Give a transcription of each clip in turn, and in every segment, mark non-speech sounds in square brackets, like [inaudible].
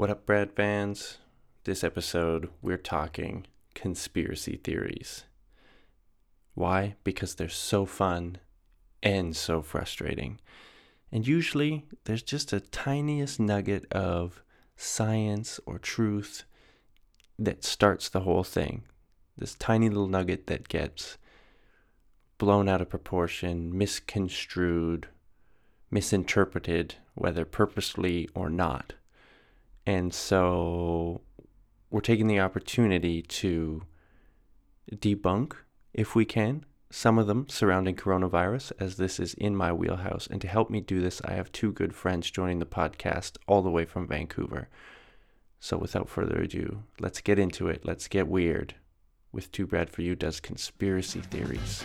What up, Brad fans? This episode, we're talking conspiracy theories. Why? Because they're so fun and so frustrating. And usually, there's just a tiniest nugget of science or truth that starts the whole thing. This tiny little nugget that gets blown out of proportion, misconstrued, misinterpreted, whether purposely or not. And so we're taking the opportunity to debunk, if we can, some of them surrounding coronavirus, as this is in my wheelhouse. And to help me do this, I have two good friends joining the podcast all the way from Vancouver. So without further ado, let's get into it. Let's get weird with Too Bad For You does conspiracy theories.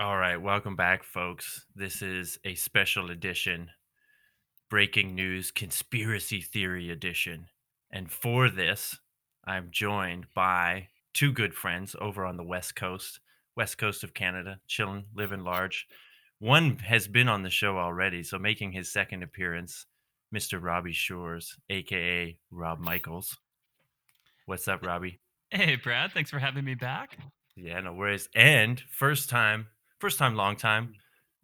All right, welcome back, folks. This is a special edition, breaking news conspiracy theory edition. And for this, I'm joined by two good friends over on the West Coast, West Coast of Canada, chilling, living large. One has been on the show already, so making his second appearance, Mr. Robbie Shores, aka Rob Michaels. What's up, Robbie? Hey, Brad. Thanks for having me back. Yeah, no worries. And first time, first time, long time,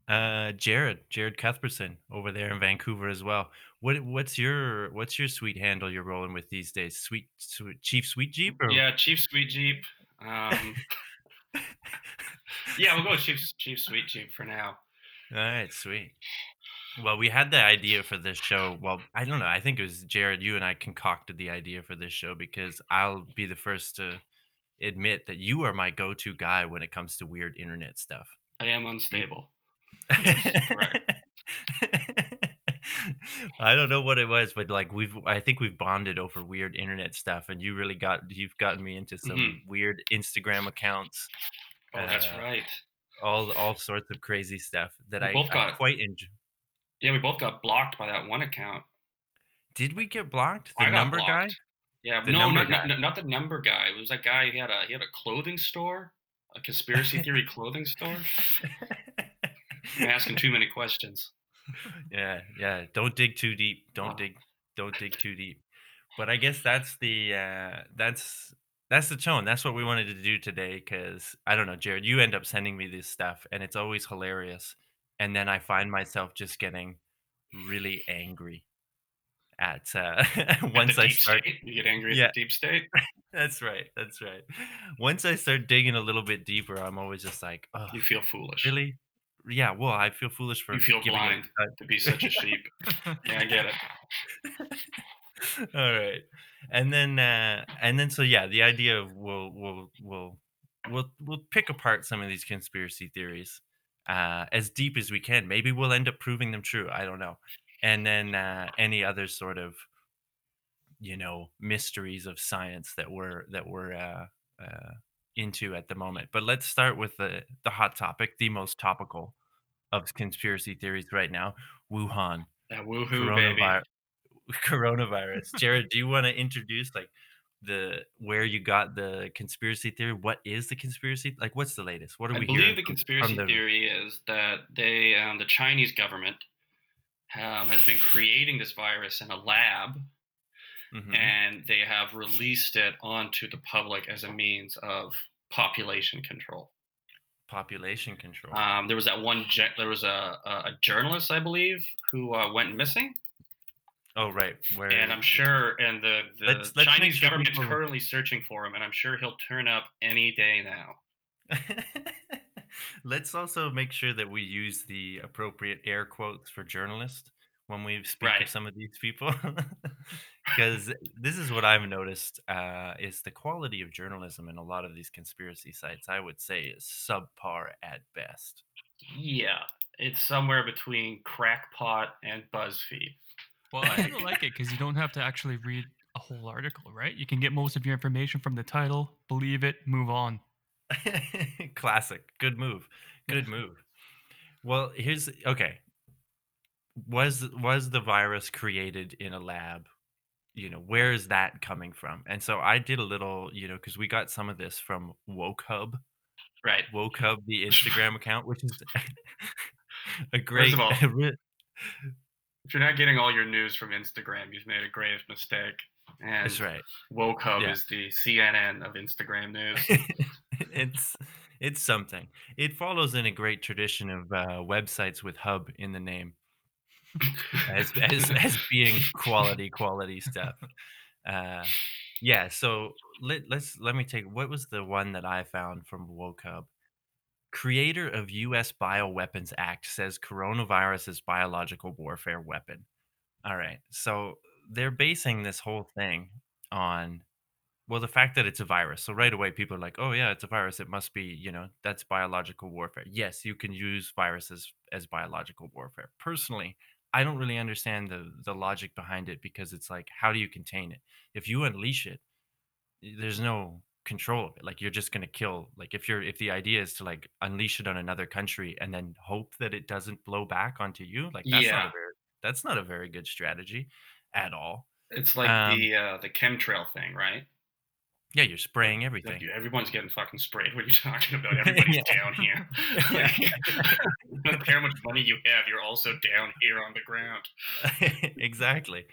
uh, Jared, Jared Cuthbertson over there in Vancouver as well. What what's your what's your sweet handle you're rolling with these days? Sweet, sweet Chief Sweet Jeep or Yeah, Chief Sweet Jeep. Um, [laughs] yeah, we'll go with Chief Chief Sweet Jeep for now. All right, sweet. Well, we had the idea for this show. Well, I don't know. I think it was Jared. You and I concocted the idea for this show because I'll be the first to admit that you are my go-to guy when it comes to weird internet stuff. I am unstable. [laughs] I don't know what it was, but like we've I think we've bonded over weird internet stuff and you really got you've gotten me into some Mhm. weird Instagram accounts, Oh, that's Uh, right. all all sorts of crazy stuff that We I, both I got- quite enjoy. Yeah, we both got blocked by that one account. Did we get blocked? The I number guy? Yeah, The no, number not, guy. not, not the number guy. It was that guy. He had a he had a clothing store, a conspiracy theory clothing store. [laughs] Asking too many questions. yeah, yeah. Don't dig too deep. Don't Oh. dig don't dig too deep. But I guess that's the uh that's that's the tone. That's what we wanted to do today cuz I don't know, Jared, you end up sending me this stuff and it's always hilarious. And then I find myself just getting really angry at uh [laughs] At once I start state, you get angry Yeah. at the deep state. [laughs] That's right. That's right. Once I start digging a little bit deeper, I'm always just like, "Oh, You feel foolish. really?" Yeah, well, I feel foolish for You feel blind to be such a sheep. [laughs] Yeah, I get it. All right. And then uh and then so yeah, the idea of we'll we'll we'll we'll we'll pick apart some of these conspiracy theories uh as deep as we can. Maybe we'll end up proving them true. I don't know. And then uh any other sort of you know mysteries of science that we're that we're uh uh into at the moment. But let's start with the the hot topic, the most topical of conspiracy theories right now, Wuhan That woohoo, baby. coronavirus. [laughs] coronavirus. Jared, do you want to introduce like the where you got the conspiracy theory? What is the conspiracy? Like, what's the latest? What are I we I believe the conspiracy the- theory is that they, um, the Chinese government, um, has been creating this virus in a lab, Mhm. and they have released it onto the public as a means of population control. population control? Um, there was that one. ge- There was a, a, a journalist, I believe, who uh, went missing, oh, right. Where and I'm sure, and the, the Let's- let's Chinese sure government's people- currently searching for him, and I'm sure he'll turn up any day now. [laughs] Let's also make sure that we use the appropriate air quotes for journalists when we speak Right. of some of these people, [laughs] [laughs] because this is what I've noticed uh, is the quality of journalism in a lot of these conspiracy sites. I would say is subpar at best. Yeah, it's somewhere between crackpot and BuzzFeed. Well, I kind of like it [laughs] because you don't have to actually read a whole article, right? You can get most of your information from the title, believe it, move on. [laughs] Classic. Good move. Good move. Well, here's okay. Was was the virus created in a lab? You know, where is that coming from? And so I did a little, you know, because we got some of this from Woke Hub, Right. woke hub the [laughs] Instagram account, which is [laughs] a great. of all, If you're not getting all your news from Instagram, you've made a grave mistake. And That's right. Woke Hub Yeah. is the CNN of Instagram news. [laughs] it's it's something. It follows in a great tradition of uh, websites with hub in the name, as as [laughs] as being quality quality stuff. Uh, yeah. So let let's let me take. What was the one that I found from Woke Hub? Creator of U.S. Bioweapons Act says coronavirus is biological warfare weapon. All right. So they're basing this whole thing on well the fact that it's a virus so right away people are like oh yeah it's a virus it must be you know that's biological warfare yes you can use viruses as biological warfare personally i don't really understand the the logic behind it because it's like how do you contain it if you unleash it there's no control of it like you're just going to kill like if you're if the idea is to like unleash it on another country and then hope that it doesn't blow back onto you like that's not Yeah. a very that's not a very good strategy at all It's like Um, the uh, the chemtrail thing, right? Yeah you're spraying everything you- everyone's getting fucking sprayed. [laughs] What are you talking about? [laughs] Everybody's Yeah. down here. [laughs] like, no matter how much money you have, you're also down here on the ground. exactly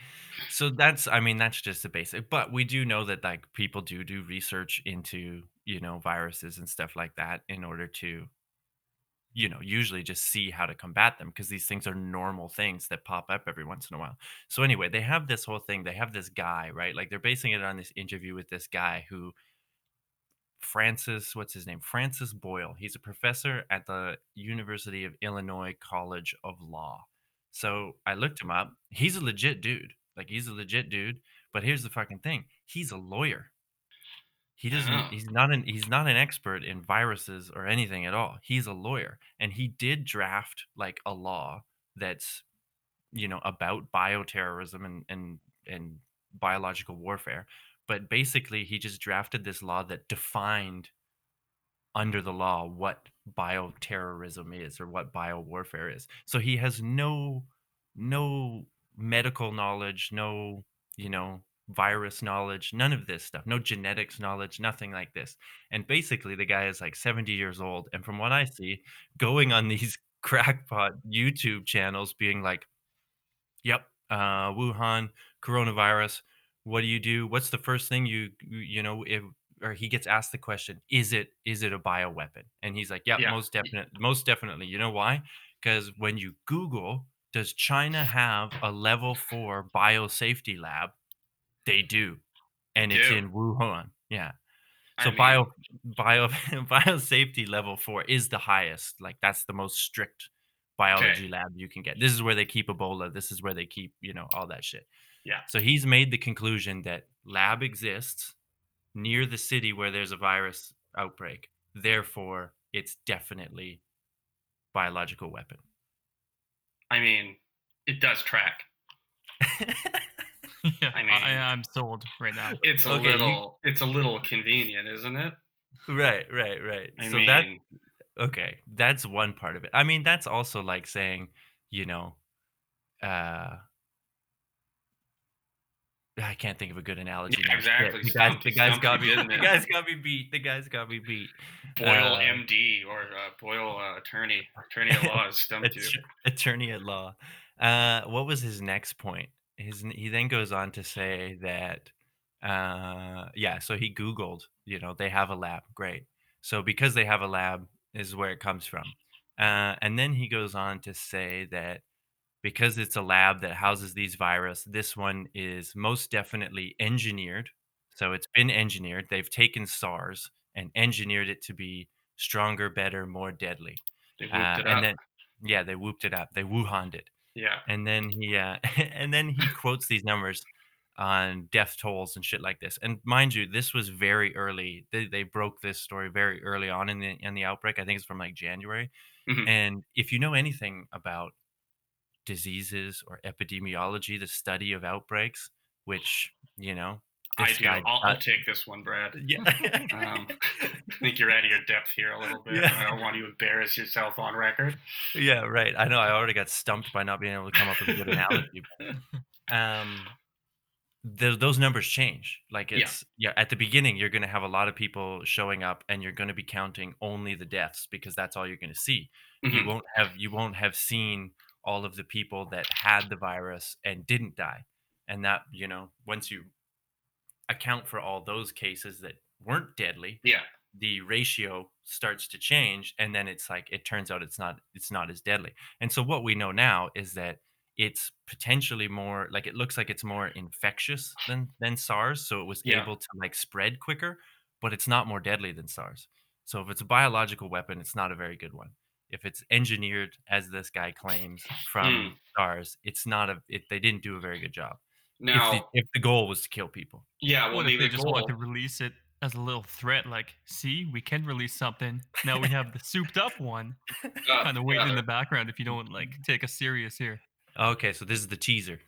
so that's i mean that's just the basic but we do know that like people do do research into you know viruses and stuff like that in order to you know usually just see how to combat them because these things are normal things that pop up every once in a while so anyway they have this whole thing they have this guy right like they're basing it on this interview with this guy who Francis, what's his name? Francis Boyle. He's a professor at the University of Illinois College of Law. So I looked him up. He's a legit dude. Like he's a legit dude. But here's the fucking thing. He's a lawyer. He doesn't. He's not an. He's not an expert in viruses or anything at all. He's a lawyer, and he did draft like a law that's, you know, about bioterrorism and and and biological warfare. But basically, he just drafted this law that defined under the law what bioterrorism is or what biowarfare is. So he has no no medical knowledge, no, you know, virus knowledge, none of this stuff, no genetics knowledge, nothing like this. And basically the guy is like 70 years old and from what I see, going on [laughs] these crackpot YouTube channels being like, "Yep, uh Wuhan coronavirus, what do you do? What's the first thing you you know, if or he gets asked the question, is it is it a bioweapon? And he's like, yeah, Yeah. most definite, most definitely. You know why? Because when you Google, does China have a level four biosafety lab? They do, and it's do. in Wuhan. Yeah. I So mean, bio [laughs] bio [laughs] biosafety level four is the highest. Like that's the most strict biology lab you can get. This is where they keep Ebola. This is where they keep you know all that shit. Yeah. So he's made the conclusion that lab exists near the city where there's a virus outbreak. Therefore, it's definitely biological weapon. I mean, it does track. [laughs] [laughs] yeah, I mean- I, am sold right now. It's a Okay, you- little, it's a little convenient, isn't it? right, right, right. I so mean, that okay, that's one part of it. I mean, that's also like saying, you know, uh I can't think of a good analogy. Yeah, exactly. The guys, the guys got you, me. [laughs] The guys got me beat. The guys got me beat. Boyle Uh, MD or uh, Boyle uh, attorney, attorney at [laughs] law stumped you. Attorney at law. Uh, what was his next point? His he then goes on to say that, uh, yeah. So he Googled, you know, they have a lab. Great. So because they have a lab is where it comes from. Uh, and then he goes on to say that because it's a lab that houses these virus, this one is most definitely engineered. So it's been engineered. They've taken SARS and engineered it to be stronger, better, more deadly. They whooped Uh, it and up. then yeah, they whooped it up. They Wuhaned it. Yeah. And then he uh, [laughs] and then he quotes these numbers on death tolls and shit like this. And mind you, this was very early. They, they broke this story very early on in the in the outbreak. I think it's from like January. Mhm. And if you know anything about diseases or epidemiology, the study of outbreaks, which you know, I do. guy I'll, I'll take this one, Brad. yeah. [laughs] Um, I [laughs] think you're out of your depth here a little bit. Yeah. I don't want you to embarrass yourself on record. Yeah, right. I know. I already got stumped by not being able to come up with a good analogy. but, um, th- those numbers change. Like it's yeah. at the beginning you're going to have a lot of people showing up and you're going to be counting only the deaths because that's all you're going to see. You Mhm. won't have you won't have seen all of the people that had the virus and didn't die. And that, you know, once you account for all those cases that weren't deadly, Yeah. the ratio starts to change and then it's like it turns out it's not it's not as deadly. And so what we know now is that it's potentially more like it looks like it's more infectious than than SARS so it was Yeah. able to like spread quicker but it's not more deadly than SARS. So if it's a biological weapon it's not a very good one. If it's engineered as this guy claims from hmm. SARS it's not a it, they didn't do a very good job Now, if the, if the goal was to kill people yeah, well, what maybe if they the just goal. want to release it as a little threat? Like, see, we can release something. Now we have the souped up one, uh, kind of waiting yeah, in the background if you don't like take us serious here. okay so this is the teaser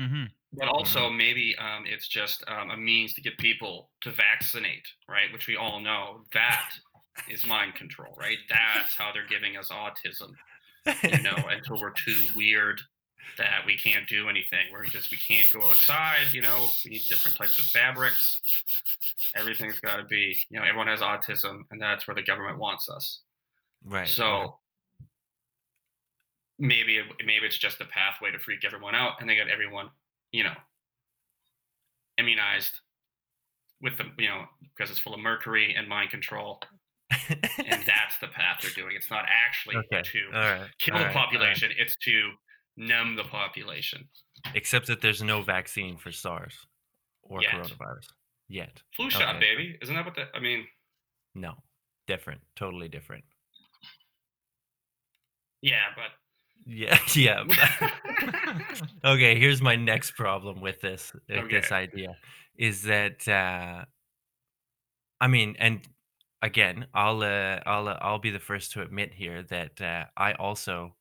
Mm-hmm. But also, maybe um, it's just um, a means to get people to vaccinate, right? Which we all know that is mind control, right? That's how they're giving us autism, you know, [laughs] until we're too weird that we can't do anything. We're just, we can't go outside, you know, we need different types of fabrics. Everything's got to be, you know, everyone has autism, and that's where the government wants us. right So right. maybe it- maybe it's just a pathway to freak everyone out, and they got everyone, you know, immunized with the you know because it's full of mercury and mind control, [laughs] and that's the path they're doing. It's not actually Okay. to right. kill all the right. population; it's to numb the population. Except that there's no vaccine for SARS or Yet. coronavirus yet. Flu shot, baby. Isn't that what the? I mean, No. Different. Totally different. yeah, but Yeah. [laughs] Yeah. [laughs] okay. Here's my next problem with this with this idea is that uh, I mean, and again, I'll uh, I'll uh, I'll be the first to admit here that uh, I also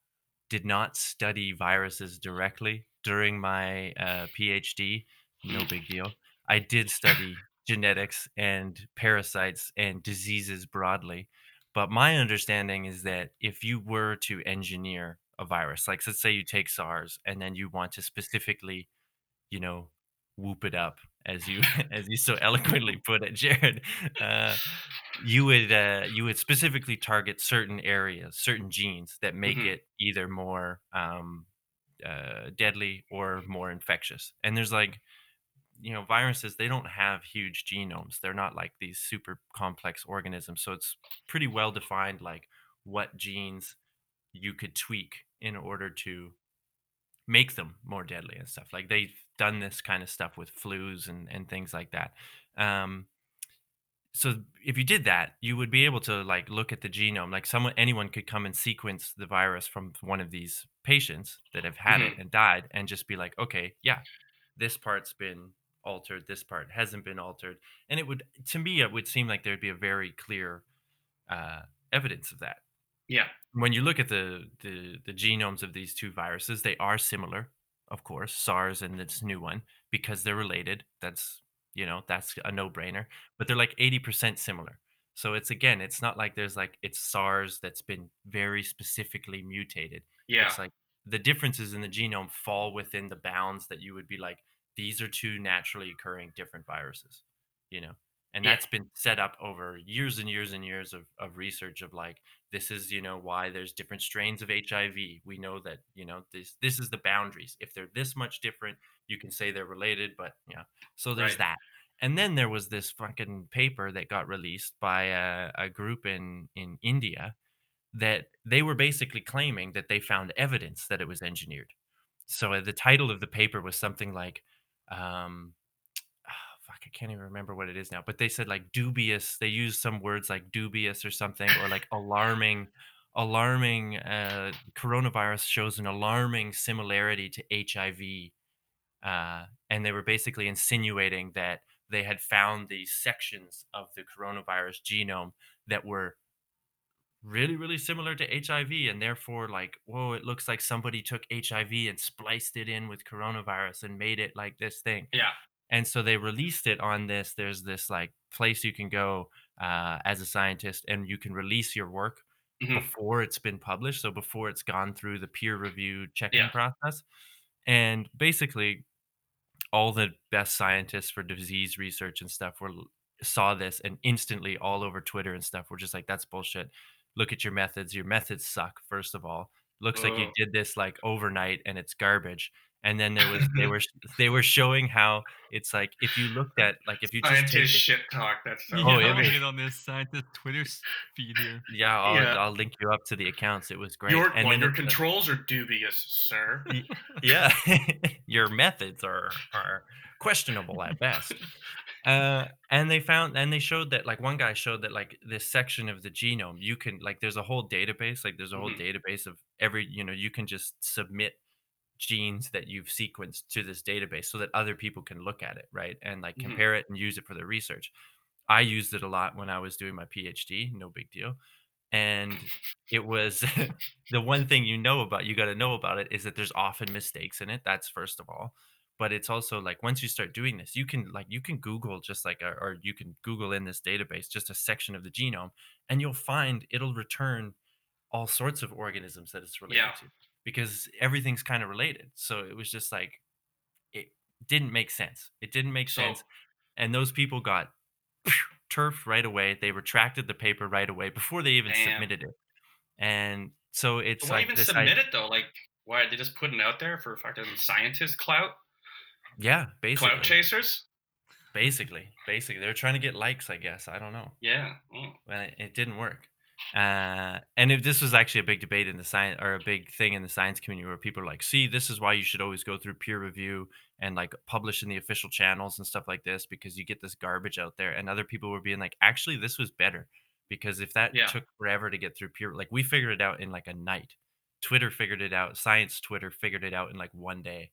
did not study viruses directly during my uh, PhD. No big deal. I did [laughs] study genetics and parasites and diseases broadly. But my understanding is that if you were to engineer a virus, like let's say you take SARS and then you want to specifically, you know, whoop it up, as you [laughs] as you so eloquently put it, Jared, uh, you would uh, you would specifically target certain areas, certain genes that make Mhm. it either more um, uh, deadly or more infectious. And there's like you know viruses they don't have huge genomes they're not like these super complex organisms so it's pretty well defined like what genes you could tweak in order to make them more deadly and stuff like they've done this kind of stuff with flus and, and things like that. Um, so if you did that you would be able to like look at the genome like someone anyone could come and sequence the virus from one of these patients that have had it and died and just be like okay yeah this part's been altered this part hasn't been altered. And it would to me it would seem like there'd be a very clear uh, evidence of that yeah, when you look at the, the the genomes of these two viruses they are similar of course sars and this new one because they're related. That's you know that's a no-brainer but they're like 80% similar. So it's again it's not like there's like it's sars that's been very specifically mutated. Yeah, it's like the differences in the genome fall within the bounds that you would be like these are two naturally occurring different viruses you know and Yeah. that's been set up over years and years and years of, of research of like this is you know why there's different strains of hiv we know that you know this this is the boundaries if they're this much different you can say they're related but yeah so there's Right. that and then there was this fucking paper that got released by a, a group in in india that they were basically claiming that they found evidence that it was engineered so uh, the title of the paper was something like um fuck i can't even remember what it is now but they said like dubious they used some words like dubious or something or like alarming alarming uh coronavirus shows an alarming similarity to hiv uh and they were basically insinuating that they had found these sections of the coronavirus genome that were really really similar to hiv and therefore like whoa it looks like somebody took hiv and spliced it in with coronavirus and made it like this thing. Yeah, and so they released it on this there's this like place you can go uh, as a scientist and you can release your work Mhm. before it's been published so before it's gone through the peer review checking Yeah. process and basically all the best scientists for disease research and stuff were saw this and instantly all over Twitter and stuff were just like, "That's bullshit. Look at your methods. Your methods suck. First of all, looks like you did this like overnight and it's garbage." And then there was they [laughs] were they were showing how it's like if you looked at like if you just take Scientist it, shit talk. That's so Yeah, Oh, I'm it gonna was- get on this scientist Twitter feed here. yeah, I'll, Yeah. I'll link you up to the accounts. It was great. Your, and well, your it's like- controls are dubious, sir. yeah [laughs] your methods are are questionable at best uh and they found and they showed that like one guy showed that like this section of the genome you can like there's a whole database like there's a whole Mhm. database of every you know you can just submit genes that you've sequenced to this database so that other people can look at it right and like Mhm. compare it and use it for their research i used it a lot when i was doing my phd no big deal and it was [laughs] the one thing you know about you got to know about it is that there's often mistakes in it that's first of all but it's also like once you start doing this you can like you can google just like a, or you can google in this database just a section of the genome and you'll find it'll return all sorts of organisms that it's related Yeah. to because everything's kind of related so it was just like it didn't make sense it didn't make So- sense and those people got turf right away they retracted the paper right away before they even Damn. submitted it and so it's Why like even this submit i- it though? Like, why are they just putting it out there for fucking scientist clout, yeah basically clout chasers? basically basically they're trying to get likes i guess i don't know Yeah. Oh. and it, it didn't work uh, and if this was actually a big debate in the science or a big thing in the science community where people are like see this is why you should always go through peer review and like publish in the official channels and stuff like this because you get this garbage out there and other people were being like actually this was better because if that Yeah. took forever to get through peer like we figured it out in like a night. Twitter figured it out science twitter figured it out in like one day.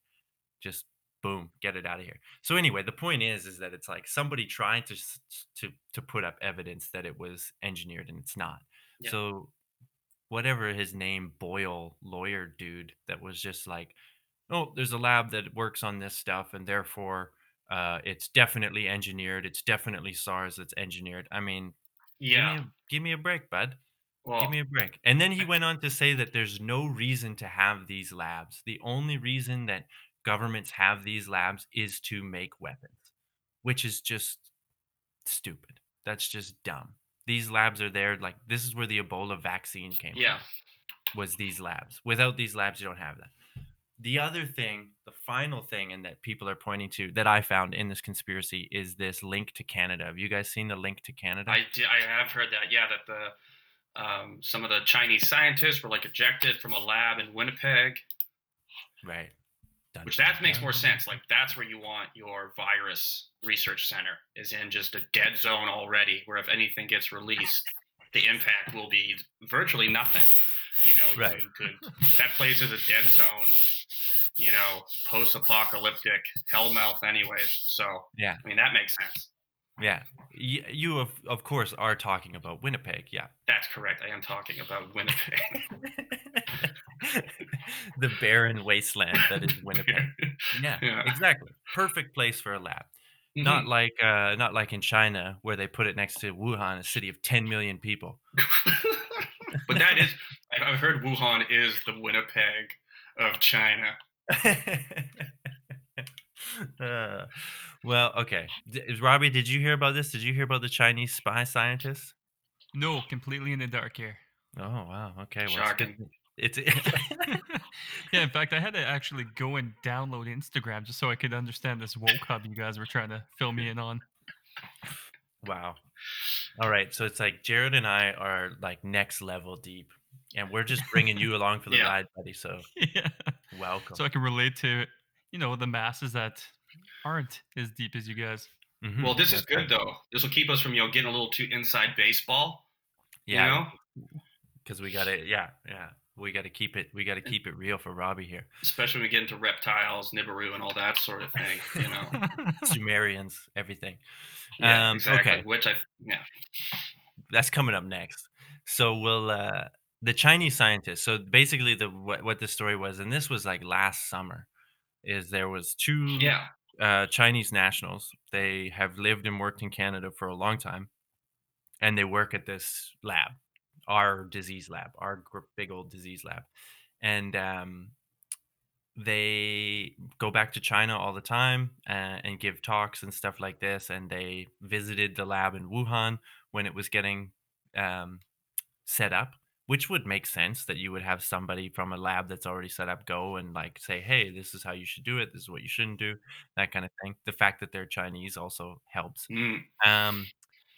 Just boom get it out of here. So anyway the point is is that it's like somebody trying to to to put up evidence that it was engineered and it's not Yeah. so whatever his name boyle lawyer dude that was just like oh there's a lab that works on this stuff and therefore uh, it's definitely engineered it's definitely sars that's engineered i mean Yeah. give, me a, give me a break bud well, Give me a break. And then he [laughs] went on to say that there's no reason to have these labs. The only reason that governments have these labs is to make weapons, which is just stupid. That's just dumb. These labs are there. Like, this is where the Ebola vaccine came from. yeah. from, was these labs. Without these labs, you don't have that. The other thing, the final thing, and that people are pointing to that I found in this conspiracy is this link to Canada. Have you guys seen the link to Canada? I did, I have heard that. Yeah, that the um, some of the Chinese scientists were like ejected from a lab in Winnipeg, right. Dun, which dun, that makes more sense. Like that's where you want your virus research center is in just a dead zone already, where if anything gets released, the impact will be virtually nothing. You know, Right. you could that place is a dead zone. You know, post-apocalyptic hellmouth, anyways. So Yeah. I mean that makes sense. Yeah, you, you of, of course are talking about Winnipeg. Yeah, That's correct. I am talking about Winnipeg. [laughs] the barren wasteland that is Winnipeg. [laughs] Yeah, Yeah. exactly. Perfect place for a lab. Not Mhm. like uh, not like in China where they put it next to Wuhan, a city of 10 million people. [laughs] but that is, I've I've heard Wuhan is the Winnipeg of China. uh, well, okay. D- Robbie, did you hear about this? Did you hear about the Chinese spy scientists? No, completely in the dark here. Oh wow. Okay. Well, Shocking. it's, it's [laughs] [laughs] yeah, in fact, I had to actually go and download Instagram just so I could understand this woke hub you guys were trying to fill me in on. Wow. All right. So it's like Jared and I are like next level deep, and we're just bringing you along for the [laughs] Yeah. ride, buddy. So yeah. welcome. So I can relate to, you know, the masses that aren't as deep as you guys. Mhm, Well, this is that's right. good though. This will keep us from you know getting a little too inside baseball. Yeah, You know, because we got to. Yeah, yeah. We got to keep it. We got to keep it real for Robbie here. especially when we get into reptiles, Nibiru, and all that sort of thing. You know. [laughs] Sumerians, everything. Yeah, Um, exactly. okay. Which I yeah. That's coming up next. So we'll. uh the Chinese scientists. So basically, the what, what the story was, and this was like last summer, is there was two Yeah. Uh, Chinese nationals. They have lived and worked in Canada for a long time, and they work at this lab, our disease lab, our big old disease lab. And um, they go back to China all the time uh, and give talks and stuff like this. And they visited the lab in Wuhan when it was getting um, set up, which would make sense that you would have somebody from a lab that's already set up go and like say, hey, this is how you should do it. This is what you shouldn't do, that kind of thing. The fact that they're Chinese also helps. Mm, Um,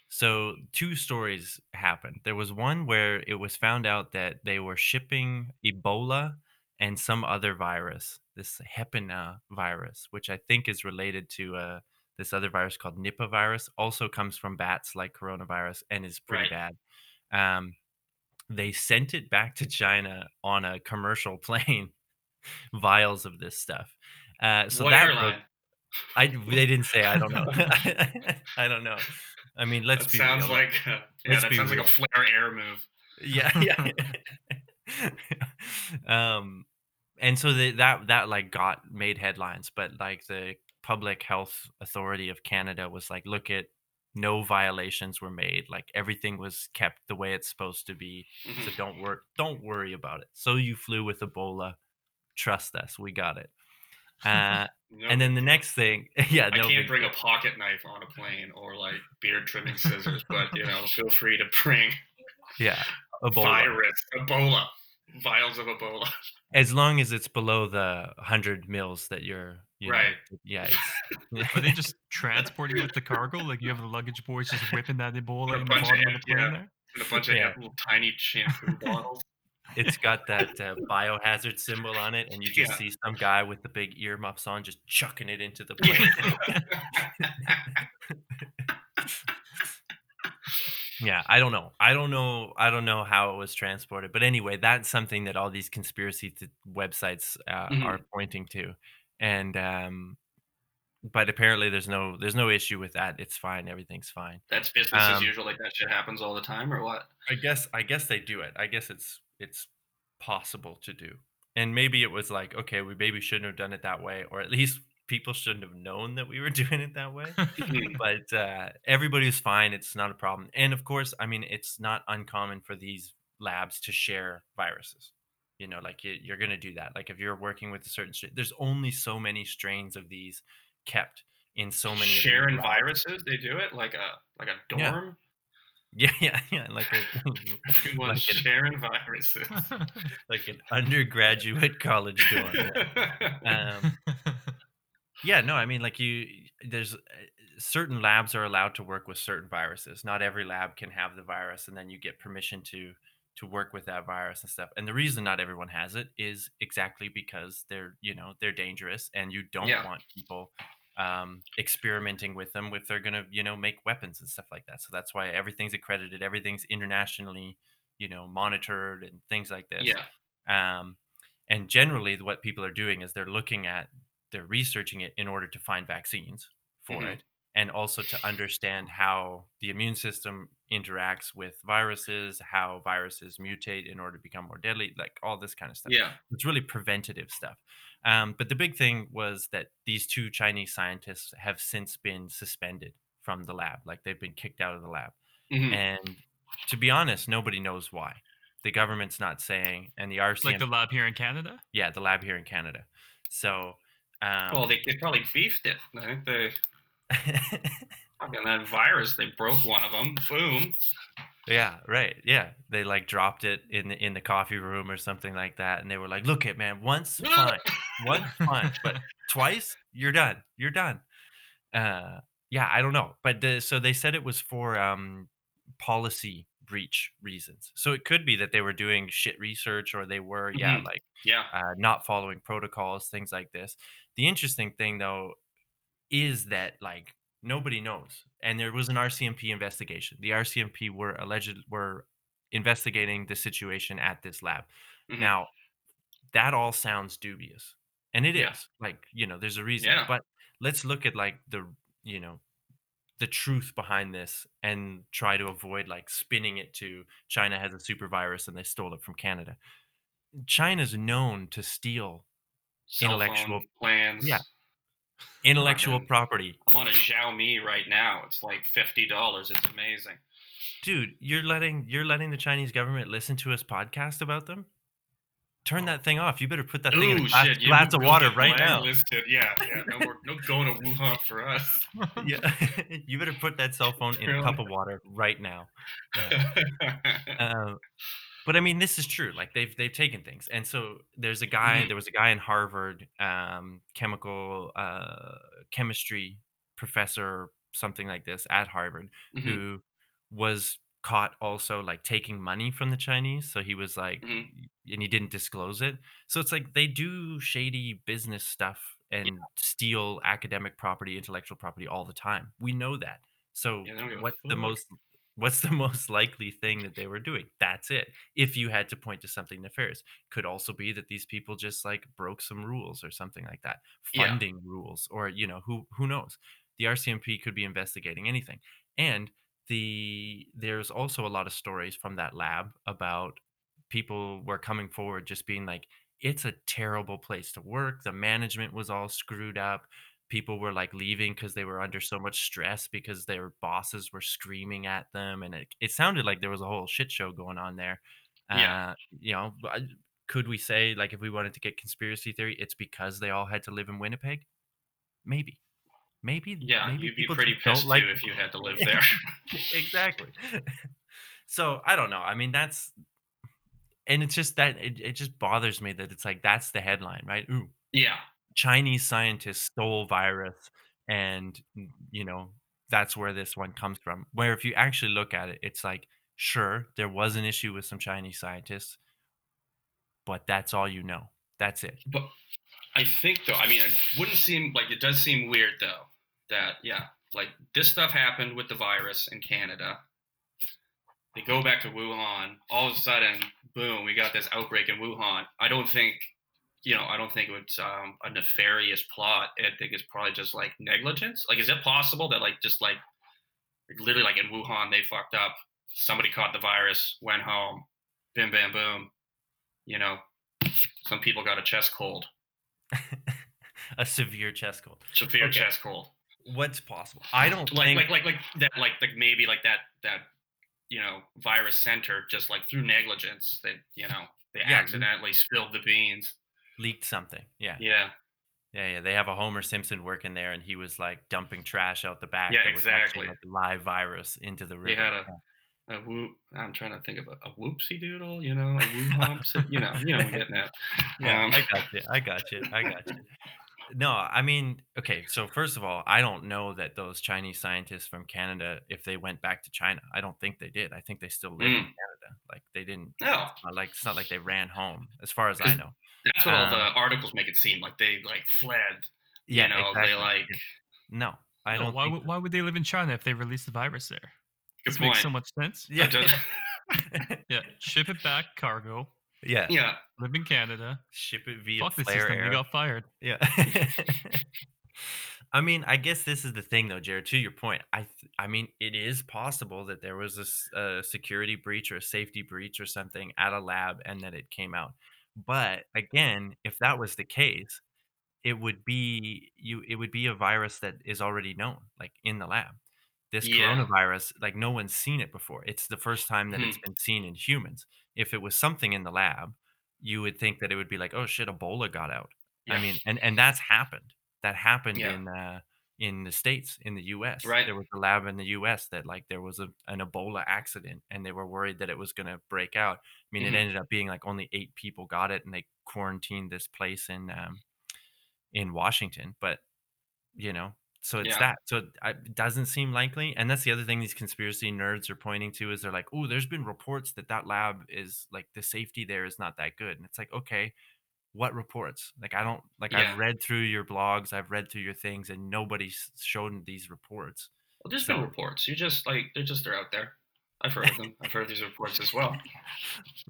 so two stories happened. There was one where it was found out that they were shipping Ebola and some other virus, this Henipah virus, which I think is related to uh, this other virus called Nipah virus. Also comes from bats like coronavirus and is pretty Right. bad. Um, they sent it back to China on a commercial [laughs] plane, vials of this stuff. Uh, so what that airline? I they didn't say. I don't know. [laughs] [laughs] I don't know. I mean, let's that be sounds real. like uh, yeah, Let's that sounds like a Flair Air move. yeah, yeah. um, and so they, that that like got made headlines, but like the public health authority of Canada was like, look at no violations were made, like everything was kept the way it's supposed to be. So Mhm. don't worry, don't worry about it. So you flew with Ebola. Trust us, we got it. Uh, [laughs] No and then the next thing, [laughs] yeah, I can't bring deal. a pocket knife on a plane or like beard trimming scissors, but you know, feel free to bring yeah, [laughs] Ebola. virus, Ebola, vials of Ebola. as long as it's below the 100 mils that you're you know, Right. yeah it's, [laughs] [laughs] Are they just transporting with the cargo? Like you have the luggage boys just whipping that Ebola A in the bunch of bottom of the plane yeah. there? And a bunch of Yeah. little tiny shampoo [laughs] bottles. it's got that uh, biohazard symbol on it and you just Yeah. see some guy with the big earmuffs on just chucking it into the plane yeah i don't know i don't know i don't know how it was transported but anyway that's something that all these conspiracy th- websites uh, Mhm. are pointing to and um but apparently there's no there's no issue with that it's fine everything's fine That's business as Um, usual. Like that shit happens all the time, or what? I guess I guess they do it. I guess it's it's possible to do. And maybe it was like, okay, we maybe shouldn't have done it that way, or at least people shouldn't have known that we were [laughs] doing it that way. [laughs] But uh, everybody's fine. It's not a problem. And of course, I mean, it's not uncommon for these labs to share viruses. You know, like you, you're going to do that. Like if you're working with a certain strain, there's only so many strains of these kept in so many sharing viruses. They do it like a like a dorm. [laughs] Yeah, yeah, yeah. Like a, [laughs] Everyone's Like an- sharing viruses. [laughs] like an undergraduate college dorm. yeah. Um, yeah, no, I mean, like you, there's uh, certain labs are allowed to work with certain viruses. Not every lab can have the virus, and then you get permission to to work with that virus and stuff. And the reason not everyone has it is exactly because they're, you know, they're dangerous, and you don't Yeah. want people um, experimenting with them if they're gonna, you know, make weapons and stuff like that. So that's why everything's accredited, everything's internationally, you know, monitored and things like this yeah. um, and generally what people are doing is they're looking at they're researching it in order to find vaccines for Mhm. it and also to understand how the immune system interacts with viruses how viruses mutate in order to become more deadly like all this kind of stuff Yeah. it's really preventative stuff um, but the big thing was that these two chinese scientists have since been suspended from the lab like they've been kicked out of the lab Mhm. and to be honest nobody knows why the government's not saying and the RCMP like the lab here in Canada. yeah, the lab here in Canada. So, um, well, they, they probably beefed it. I think they [laughs] fucking that virus. They broke one of them. Boom. yeah, right, yeah, they like dropped it in the in the coffee room or something like that, and they were like, "Look it, man, once fine, once fine, but twice you're done, you're done." Uh, yeah, I don't know, but the, so they said it was for um policy breach reasons. So it could be that they were doing shit research, or they were, yeah, Mhm. like Yeah. uh, not following protocols, things like this. The interesting thing, though, is that like nobody knows, and there was an RCMP investigation. The RCMP were alleged were investigating the situation at this lab. Mhm. Now, that all sounds dubious, and it is Yeah. like you know, there's a reason. Yeah. But let's look at like the you know the truth behind this and try to avoid like spinning it to China has a super virus and they stole it from Canada. China's known to steal Cell Intellectual- plans. yeah. Intellectual property. I'm on a Xiaomi right now. It's like fifty dollars. It's amazing. Dude, you're letting you're letting the Chinese government listen to us podcast about them? turn that thing off. You better put that thing in a glass, shit! Yeah, glass of water right now. blacklisted. Yeah, yeah. No more, no going to Wuhan for us. [laughs] Yeah, [laughs] you better put that cell phone in a cup of water right now. Yeah. Uh, [laughs] but I mean, this is true. Like they've they've taken things, and so there's a guy. Mhm. There was a guy in Harvard, um, chemical uh, chemistry professor, something like this at Harvard, Mhm, who was caught also like taking money from the Chinese. So he was like, mhm. and he didn't disclose it. So it's like they do shady business stuff and steal academic property, intellectual property all the time. We know that. So Yeah, they don't give a what's the most what's the most likely thing that they were doing? That's it. If you had to point to something nefarious, could also be that these people just like broke some rules or something like that, Yeah. funding rules, or you know who who knows. The RCMP could be investigating anything, and the there's also a lot of stories from that lab about people were coming forward just being like it's a terrible place to work the management was all screwed up people were like leaving because they were under so much stress because their bosses were screaming at them and it, it sounded like there was a whole shit show going on there Yeah. uh, you know could we say like if we wanted to get conspiracy theory it's because they all had to live in winnipeg maybe maybe Yeah, maybe you'd be people pretty pissed like too if you had to live there. [laughs] exactly. [laughs] so I don't know. I mean, that's and it's just that it, it just bothers me that it's like that's the headline, right? Ooh, yeah, Chinese scientists stole virus, and mm, you know that's where this one comes from. Where if you actually look at it, it's like sure there was an issue with some Chinese scientists, but that's all you know. That's it. but I think though, I mean, it wouldn't seem like it does seem weird though that yeah, like this stuff happened with the virus in Canada. They go back to Wuhan. All of a sudden, boom, we got this outbreak in Wuhan. I don't think, you know, I don't think it's um, a nefarious plot. I think it's probably just like negligence. Like, is it possible that like just like, literally like in Wuhan they fucked up? Somebody caught the virus, went home, bim bam boom. You know, some people got a chest cold, [laughs] a severe chest cold. severe Okay. chest cold. What's possible? I don't like think. like like like that like like maybe like that that you know virus center just like through negligence that you know they Yeah, accidentally spilled the beans. Leaked something. Yeah. Yeah, Yeah, yeah. They have a Homer Simpson working there, and he was like dumping trash out the back. Yeah, that was actually, exactly. like, live virus into the river. they had a a whoop. I'm trying to think of a, a whoopsie doodle. You know, a whoop you know, you know, I'm getting that. [laughs] yeah, Um, I got you. I got you. I got you. No, I mean, okay. So first of all, I don't know that those Chinese scientists from Canada, if they went back to China, I don't think they did. I think they still live in Mm. Canada. Like they didn't. No, it's like it's not like they ran home, as far as I know. That's what all Um, the articles make it seem like they like fled. Yeah, you know, exactly. they like. No, I No, don't. why, think would, why would they live in China if they released the virus there? Good This point. makes so much sense. Yeah. Does- [laughs] Yeah, ship it back, cargo. yeah. yeah, Live in Canada. Ship it via Fuck the system. air. They got fired. Yeah. [laughs] I mean, I guess this is the thing, though, Jared. To your point, I, th- I mean, it is possible that there was a security breach or a safety breach or something at a lab, and that it came out. But again, if that was the case, it would be you. It would be a virus that is already known, like in the lab. This Yeah. coronavirus, like no one's seen it before. It's the first time that it's been seen in humans. If it was something in the lab, you would think that it would be like, oh shit, Ebola got out. I mean, and and that's happened. That happened Yeah. in uh, in the states, in the U.S. Right. There was a lab in the U.S. that like there was a, an Ebola accident, and they were worried that it was going to break out. I mean, Mhm. it ended up being like only eight people got it, and they quarantined this place in um, in Washington. But you know, so it's Yeah. that. So it doesn't seem likely, and that's the other thing these conspiracy nerds are pointing to is they're like, oh, there's been reports that that lab is like the safety there is not that good, and it's like, okay, what reports? Like I don't like Yeah. I've read through your blogs, I've read through your things, and nobody's shown these reports. Well, there's So- been reports. You just like they're just they're out there. I've heard of them. I've heard these reports as well.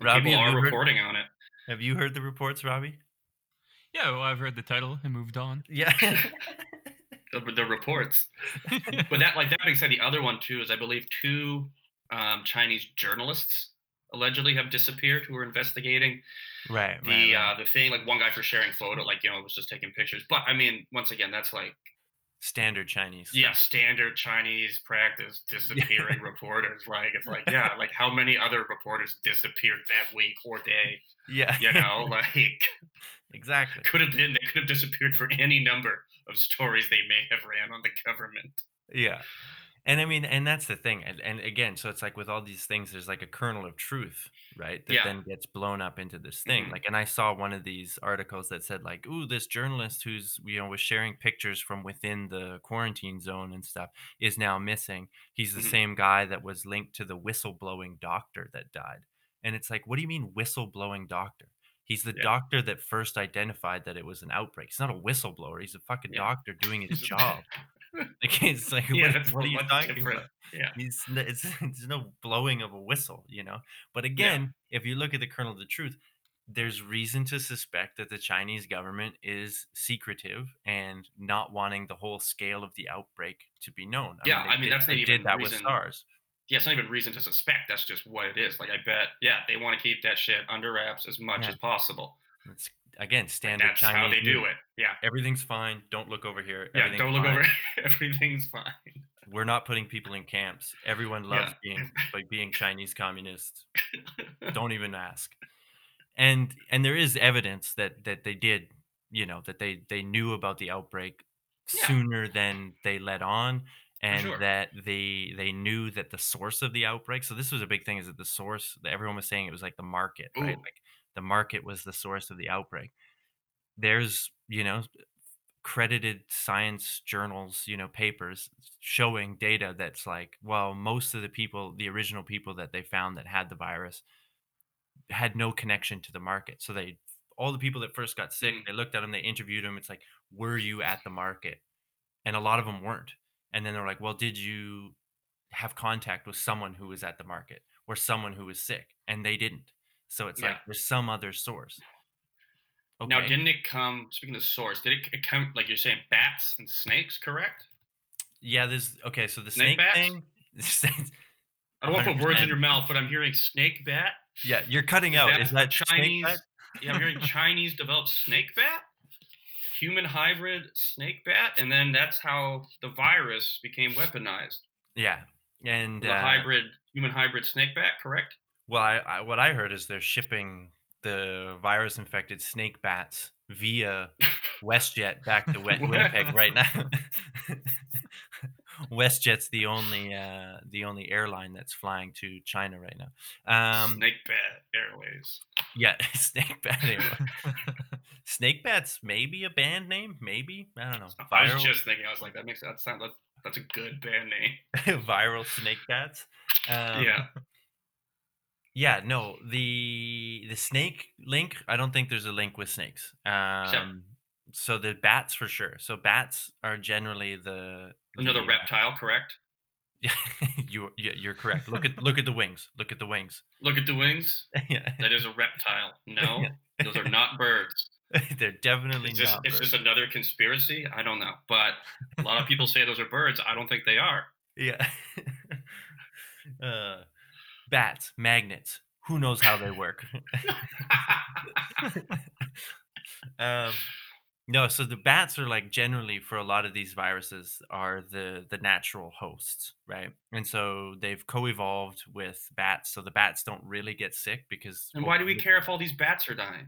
Robbie, People have are you, heard, reporting on it. have you heard the reports, Robbie? Yeah, well, I've read the title and moved on. Yeah. [laughs] The, the reports. [laughs] But that, like that being said, the other one too is I believe two um, Chinese journalists allegedly have disappeared who were investigating right. the right, right. uh, the thing. Like one guy for sharing photo, like you know, was just taking pictures. But I mean, once again, that's like standard Chinese. yeah, standard Chinese practice disappearing [laughs] reporters. Like it's like yeah, [laughs] like how many other reporters disappeared that week or day? yeah, You know, [laughs] like exactly. could have been they could have disappeared for any number of stories they may have ran on the government. Yeah. And I mean, and that's the thing. And, and again, so it's like with all these things, there's like a kernel of truth, right? That Yeah. then gets blown up into this thing. Mhm. Like, and I saw one of these articles that said, like, ooh, this journalist who's, you know, was sharing pictures from within the quarantine zone and stuff is now missing. He's the Mhm. same guy that was linked to the whistleblowing doctor that died. And it's like, what do you mean whistleblowing doctor? He's the Yeah. doctor that first identified that it was an outbreak. He's not a whistleblower. He's a fucking Yeah. doctor doing his [laughs] job. [laughs] Like it's like Yeah, what, that's what are you talking different. about? Yeah. N- it's [laughs] it's no blowing of a whistle, you know. But again, if you look at the kernel of the truth, there's reason to suspect that the Chinese government is secretive and not wanting the whole scale of the outbreak to be known. Yeah, they I mean, did, that's not they even did that with reason- SARS. Yeah, it's not even reason to suspect. That's just what it is. Like I bet, yeah, they want to keep that shit under wraps as much Yeah. as possible. It's again Like, standard that's Chinese. how they do it. Yeah. Everything's fine. Don't look over here. Yeah, don't look fine. over. [laughs] Everything's fine. We're not putting people in camps. Everyone Yeah. loves being [laughs] like being Chinese communists. [laughs] don't even ask and and there is evidence that that they did you know that they they knew about the outbreak Yeah. sooner than they let on and sure. that they they knew that the source of the outbreak so this was a big thing is that the source that everyone was saying it was like the market right like the market was the source of the outbreak. There's you know credited science journals you know papers showing data that's like well most of the people the original people that they found that had the virus had no connection to the market. So they all the people that first got sick Mm. they looked at them they interviewed them it's like were you at the market? And a lot of them weren't. And then they're like well did you have contact with someone who was at the market or someone who was sick? And they didn't so it's Yeah. like there's some other source Okay. Now, didn't it come? Speaking of source, did it, it come like you're saying bats and snakes? Correct. Yeah, there's okay. So the Snake snake, thing. [laughs] I don't want to put words in your [laughs] mouth, but I'm hearing snake bat. yeah, you're cutting out. Is that Chinese? Yeah, I'm hearing [laughs] Chinese developed snake bat, human hybrid snake bat, and then that's how the virus became weaponized. Yeah, and The uh, hybrid human hybrid snake bat. Correct. Well, I, I, what I heard is they're shipping the virus-infected snake bats via WestJet back to Win- Winnipeg [laughs] right now. [laughs] WestJet's the only uh, the only airline that's flying to China right now. Um, snake bat Airways. yeah, [laughs] Snake Bat. Airline. Snake Bat's maybe a band name, maybe I don't know. Viral. I was just thinking. I was like, that makes that sound. That, that's a good band name. viral snake bats. Um, yeah. Yeah. No, the the snake link. I don't think there's a link with snakes. Um, so the bats for sure. So bats are generally the Another the, uh, reptile. Correct. [laughs] Yeah, you yeah, you're correct. Look at look at the wings. Look at the wings. Look at the wings. [laughs] yeah, That is a reptile. No, [laughs] those are not birds. they're definitely It's just, not. it's birds. just another conspiracy. I don't know, but a lot of people say those are birds. I don't think they are. Yeah. uh, bats, magnets. Who knows how they work? [laughs] [laughs] um, no, so the bats are like generally for a lot of these viruses are the the natural hosts, right? And so they've co-evolved with bats, so the bats don't really get sick because and why do we care if all these bats are dying?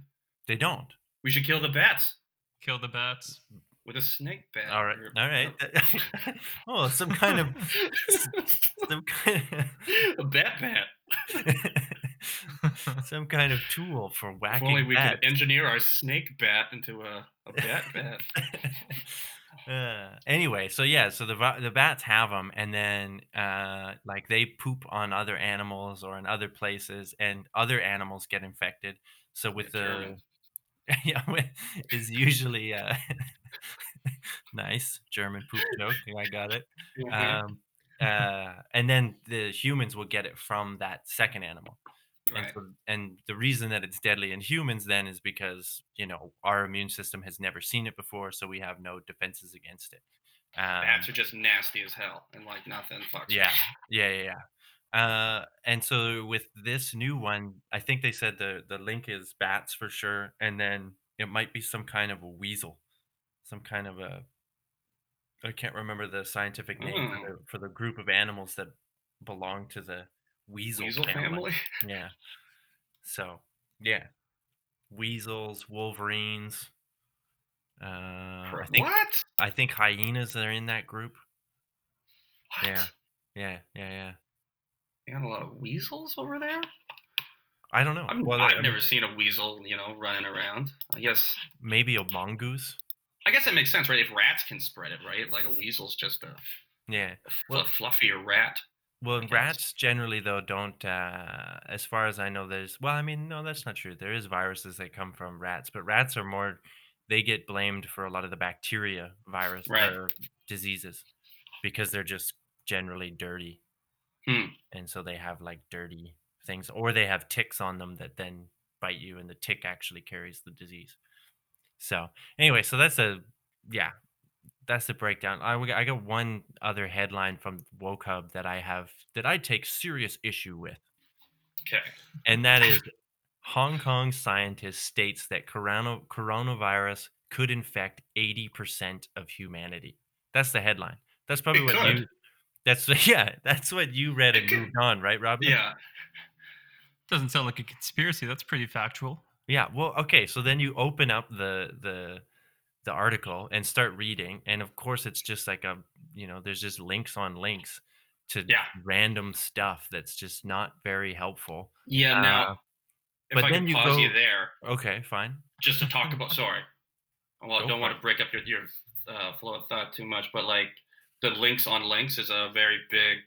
They don't. We should kill the bats Kill the bats. With a snake bat. All right, or- all right. [laughs] oh, some kind of [laughs] some kind a bat bat. [laughs] some kind of tool for If whacking only we bats. could engineer our snake bat into a, a bat bat. uh, anyway, so yeah, so the the bats have them, and then uh, like they poop on other animals or in other places, and other animals get infected. So with the. [laughs] yeah, is usually uh, [laughs] nice German poop joke. I got it. Mhm. Um, uh, and then the humans will get it from that second animal. And, right. so, and the reason that it's deadly in humans then is because you know our immune system has never seen it before, so we have no defenses against it. Um, Bats are just nasty as hell and like nothing fucks. yeah, yeah, yeah, yeah. Uh, and so with this new one, I think they said the the link is bats for sure, and then it might be some kind of a weasel, some kind of a I can't remember the scientific name Mm. for, the, for the group of animals that belong to the weasel, Weasel family. [laughs] Yeah. So yeah, weasels, wolverines. Uh, I think what? I think hyenas are in that group. What? Yeah. Yeah, yeah, yeah. You got a lot of weasels over there. I don't know. I've, Well, I've I mean, never seen a weasel, you know, running around. I guess. maybe a mongoose. I guess that makes sense, right? If rats can spread it, right? Like a weasel's just a, Yeah. fl- Well- fluffier rat. Well, rats generally though don't. Uh, as far as I know, there's. Well, I mean, no, that's not true. There is viruses that come from rats, but rats are more. They get blamed for a lot of the bacteria virus Right. or diseases because they're just generally dirty, Hmm. and so they have like dirty things, or they have ticks on them that then bite you, and the tick actually carries the disease. So anyway, so that's a yeah, that's the breakdown. I, I got one other headline from Woke Hub that I have that I take serious issue with, Okay. and that is Hong Kong scientist states that corona, coronavirus could infect 80% of humanity. That's the headline. That's probably It what could. you that's [laughs] yeah, that's what you read and moved on, right, Rob? Yeah. Doesn't sound like a conspiracy. That's pretty factual. Yeah, well, okay, so then you open up the the the article and start reading, and of course it's just like a you know, there's just links on links to Yeah. random stuff that's just not very helpful. Yeah. Now, Uh, if but I then can you pause you there, Okay, fine. just to talk about. [laughs] sorry. Well, I don't want it. to break up your your uh, flow of thought too much, but like the links on links is a very big,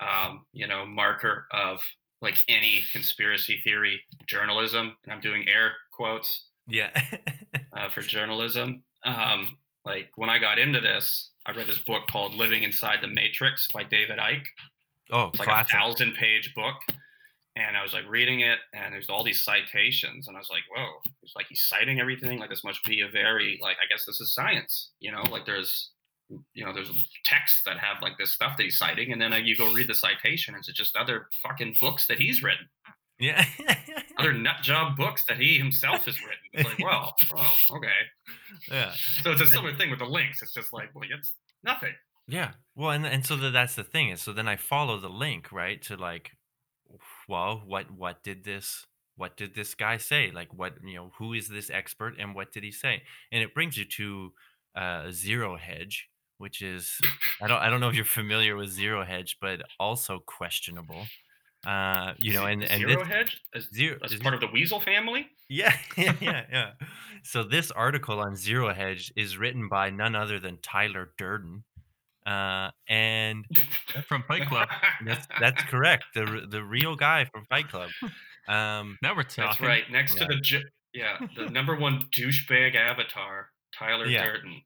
um, you know, marker of like any conspiracy theory journalism. And I'm doing air quotes Yeah. uh, [laughs] for journalism. Um, like when I got into this, I read this book called Living Inside the Matrix by David Icke. oh, It's like classic. a thousand page book. And I was like reading it, and there's all these citations, and I was like, "Whoa!" It's like he's citing everything. Like this must be a very like I guess this is science, you know? Like there's, you know, there's texts that have like this stuff that he's citing, and then uh, you go read the citation, and it's just other fucking books that he's written, Yeah. [laughs] other nut job books that he himself has written. It's like, well, [laughs] oh, okay. yeah. So it's a similar thing with the links. It's just like, well, it's nothing. Yeah. Well, and and so that that's the thing is so then I follow the link, right? To like well, what what did this what did this guy say? Like what, you know, who is this expert and what did he say? And it brings you to uh Zero Hedge, which is I don't I don't know if you're familiar with Zero Hedge, but also questionable. Uh, you know, and and zero this, hedge as, zero as is- part of the Weasel family. yeah, [laughs] yeah, yeah, yeah. So this article on Zero Hedge is written by none other than Tyler Durden, uh, and From Fight Club. that's that's correct. The the real guy from Fight Club. Um, Now we're talking. That's right. Next Yeah. to the ju- yeah, the number one douchebag avatar, Tyler Yeah. Durden.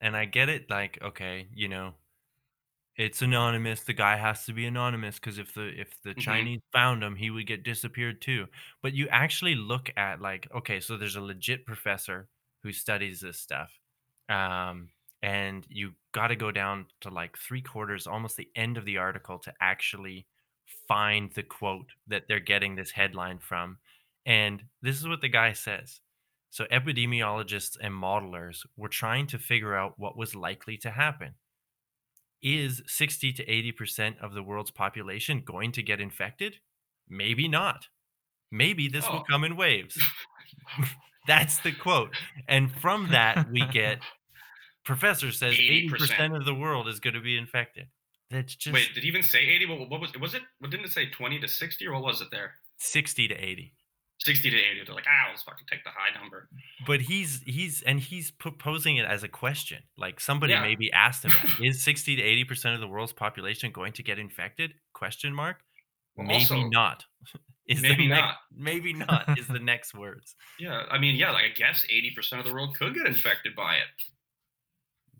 And I get it. Like, okay, you know, it's anonymous. The guy has to be anonymous because if the if the Mhm. Chinese found him, he would get disappeared too. But you actually look at like, okay, so there's a legit professor who studies this stuff, um, and you got to go down to like three quarters, almost the end of the article to actually find the quote that they're getting this headline from. And this is what the guy says. So, epidemiologists and modelers were trying to figure out what was likely to happen. Is 60 to 80% of the world's population going to get infected? Maybe not. Maybe this will Oh. come in waves. [laughs] [laughs] That's the quote. And from that, we get professor says 80% 80%. of the world is going to be infected. That's just Wait, did he even say 80? What, was was it? Didn't it say 20 to 60 or what was it there? 60 to 80. 60 to 80. They're like, ah, let's fucking take the high number. but he's he's and he's proposing it as a question like somebody Yeah. maybe asked him that. [laughs] is 60 to 80 percent of the world's population going to get infected question mark Well, maybe also- not [laughs] is Maybe next, not. maybe [laughs] not is the next words Yeah, I mean, yeah, like I guess 80% of the world could get infected by it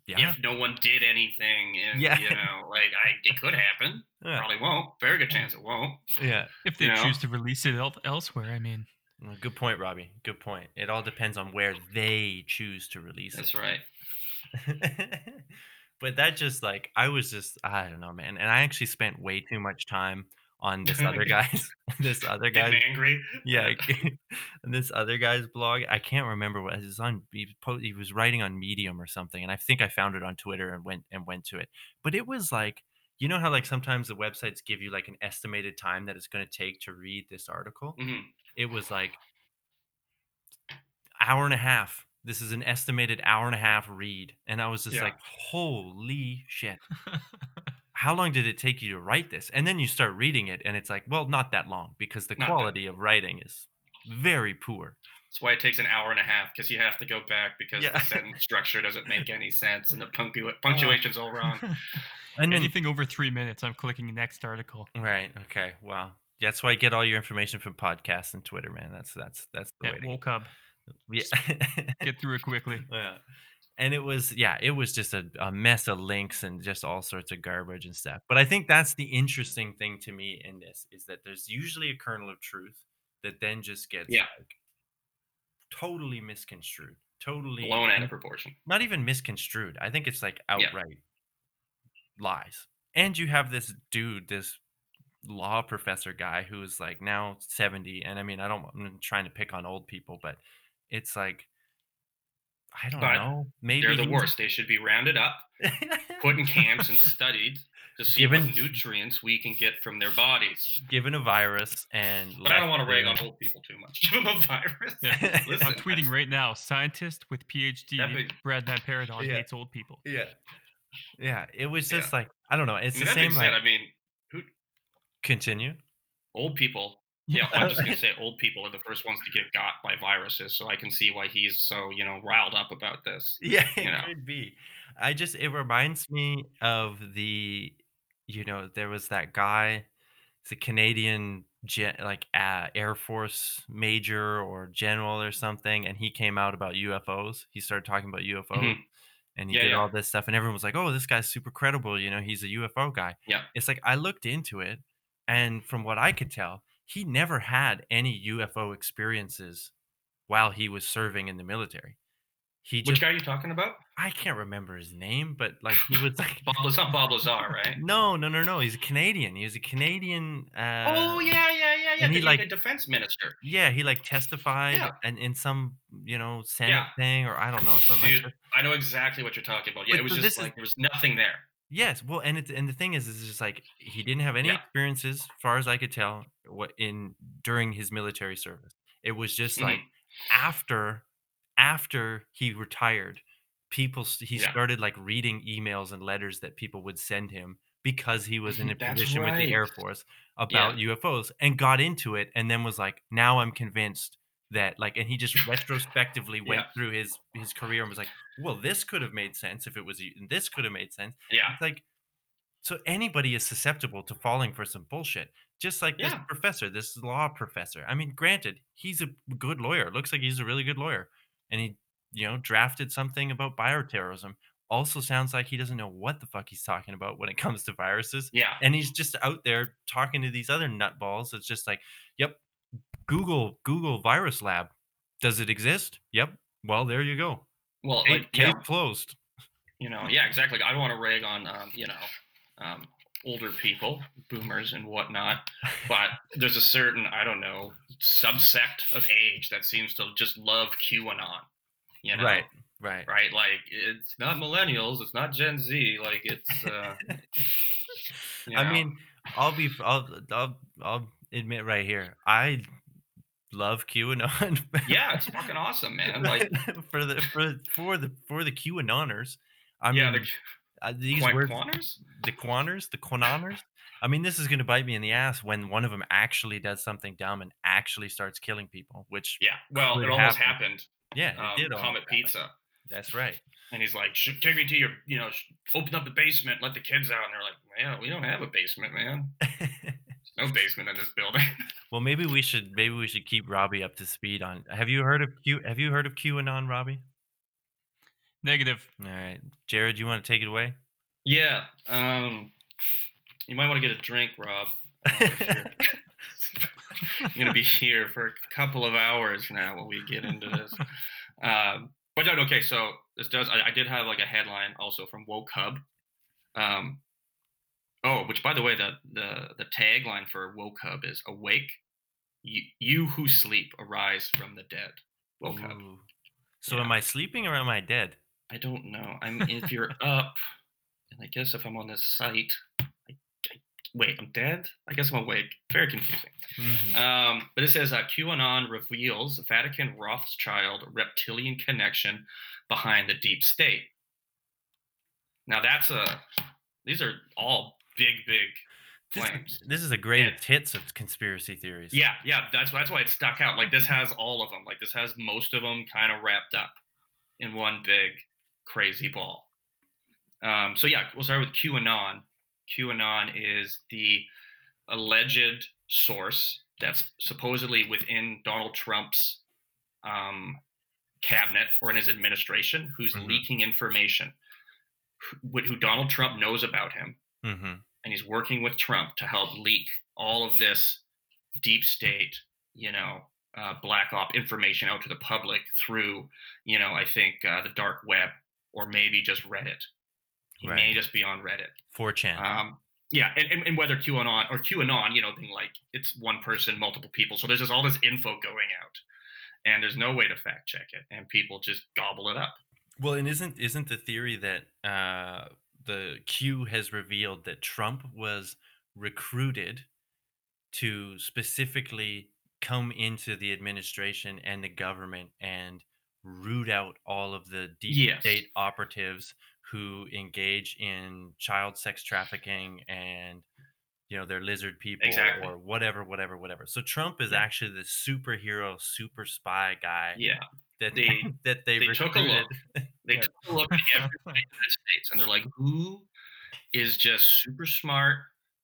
yeah if no one did anything. And, Yeah. you know, like I, it could happen. yeah, Probably won't. Very good chance it won't. yeah. If they You know? choose to release it el- elsewhere, I mean, good point robbie good point it all depends on where they choose to release That's it that's right. [laughs] but that just like I was just I don't know, man. And I actually spent way too much time on this other [laughs] guy's [laughs] this other guy's Getting angry. yeah [laughs] this other guy's blog i can't remember what it was on he, po- he was writing on medium or something and i think i found it on twitter and went and went to it but it was like you know how like sometimes the websites give you like an estimated time that it's going to take to read this article Mhm. it was like hour and a half this is an estimated hour and a half read and i was just Yeah. like holy shit how long did it take you to write this and then you start reading it and it's like well not that long because the Not that- quality of writing is very poor That's why it takes an hour and a half because you have to go back because Yeah. the sentence structure doesn't make any sense and the punctu- [laughs] punctuation's all wrong. [laughs] and then Anything over three minutes, I'm clicking next article. right okay wow that's why i get all your information from podcasts and twitter man that's that's that's the Yeah, way to woke up. yeah. Get through it quickly. [laughs] yeah. And it was, yeah, it was just a, a mess of links and just all sorts of garbage and stuff. But I mm-hmm. think that's the interesting thing to me in this is that there's usually a kernel of truth that then just gets Yeah. like totally misconstrued, totally Blown out of proportion. not even misconstrued. I think it's like Yeah. outright lies. And you have this dude, this law professor guy who's like now 70 and I mean I don't I'm trying to pick on old people but it's like I don't But know. Maybe They're the he's- worst. They should be rounded up, put in camps, and [laughs] studied to see Given- what nutrients we can get from their bodies. given a virus and But I don't want to left rag on old people too much. [laughs] Give them a virus. Yeah. Listen, I'm tweeting right now. Scientist with PhD, That'd be- Brad Van Paradox Yeah. hates old people. Yeah. Yeah, it was Yeah. just like I don't know. It's I mean, the same said, like I mean, who continue. old people. Yeah, I'm just gonna [laughs] say old people are the first ones to get got by viruses, so I can see why he's so you know riled up about this. Yeah, [laughs] it you know. could be. I just it reminds me of the you know, there was that guy, it's a Canadian gen, like uh, Air Force major or general or something, and he came out about UFOs. He started talking about UFOs. Mhm. And he Yeah, did yeah. all this stuff, and everyone was like, "Oh, this guy's super credible. You know, he's a UFO guy." Yeah. It's like I looked into it, and from what I could tell, he never had any UFO experiences while he was serving in the military. He Which guy are you talking about? I can't remember his name, but like he was like Bob Lazar, Bob Lazar, right? [laughs] no, no, no, no. He's a Canadian. He was a Canadian. Uh, oh yeah, yeah, yeah, yeah. and he, like- a defense minister. yeah. He like testified Yeah. and in some you know Senate Yeah. thing or I don't know something. Dude, like that. I know exactly what you're talking about. Yeah, But it was just this is- like there was nothing there. Yes, well, and it's and the thing is, is just like he didn't have any Yeah. experiences, as far as I could tell, what in during his military service. It was just like Mhm. after after he retired, people he Yeah. started like reading emails and letters that people would send him because he was in a That's position with the Air. Force about UFOs and got into it and then was like, now I'm convinced that like and he just [laughs] retrospectively went Yeah. through his his career and was like, well, this could have made sense if it was and this could have made sense. Yeah, It's like, so anybody is susceptible to falling for some bullshit. Just like this professor, this law professor. I mean, granted, he's a good lawyer. Looks like he's a really good lawyer. And he, you know, drafted something about bioterrorism. Also sounds like he doesn't know what the fuck he's talking about when it comes to viruses. yeah. And he's just out there talking to these other nutballs. It's just like, yep, Google, Google Virus Lab. Does it exist? Yep. Well, there you go. Well, Case, like yeah, closed. you know, yeah, exactly. I don't want to rag on, um, you know, um, older people, boomers and whatnot, but there's a certain, I don't know, subsect of age that seems to just love QAnon. You know, Right. Right. right? Like it's not millennials, it's not Gen Z. Like it's, uh, [laughs] you I mean, I'll be, I'll, I'll, I'll admit right here, I love QAnon. yeah, it's [laughs] fucking awesome, man. Like, [laughs] for the for the for the for the QAnoners. I mean, yeah, the uh, these words, Quaners? the Quaners, the Quanoners. I mean, this is going to bite me in the ass when one of them actually does something dumb and actually starts killing people. Which, Yeah, well, it almost happen. happened. yeah, it Um, did. almost Comet. Pizza. That's right. And he's like, take me to your, you know, open up the basement, let the kids out." And they're like, "Man, we don't have a basement, man. [laughs] No basement in this building." [laughs] well, maybe we should maybe we should keep Robbie up to speed on. Have you heard of Q? Have you heard of QAnon, Robbie? Negative. All right, Jared, you want to take it away? yeah, um, you might want to get a drink, Rob. if you're- You're gonna be here for a couple of hours now when we get into this. Um, but no, okay. So this does. I, I did have like a headline also from Woke Hub. Um, Oh, which by the way, the the the tagline for Woke Hub is "Awake, you, you who sleep, arise from the dead." Woke Hub. So Yeah. am I sleeping or am I dead? I don't know. I'm if you're [laughs] up, and I guess if I'm on this site, I, I, wait, I'm dead. I guess I'm awake. Very confusing. Mhm. Um, but it says uh, QAnon reveals Vatican Rothschild reptilian connection behind the deep state. Now that's a. These are all big, big This, claims. this is a greatest hits of conspiracy theories. Yeah, yeah. That's that's why it stuck out. Like this has all of them. Like this has most of them kind of wrapped up in one big crazy ball. Um, so yeah, we'll start with QAnon. QAnon is the alleged source that's supposedly within Donald Trump's um, cabinet or in his administration, who's Mhm. leaking information, who, who Donald Trump knows about him, hmm and he's working with Trump to help leak all of this deep state, you know, uh, black op information out to the public through, you know, I think uh, the dark web or maybe just Reddit. He may just be on Reddit. 4chan. Um, yeah, and, and, and whether QAnon or QAnon, you know, being like it's one person, multiple people. So there's just all this info going out, and there's no way to fact check it, and people just gobble it up. Well, and isn't isn't the theory that uh, the Q has revealed that Trump was recruited to specifically come into the administration and the government and root out all of the deep Yes. state operatives who engage in child sex trafficking and you know they're lizard people Exactly. or whatever whatever whatever so trump is Yeah. actually the superhero super spy guy Yeah, that They- [laughs] that they, they took a look. [laughs] they Yeah. took a look at everybody in the [laughs] United States, and they're like, who is just super smart?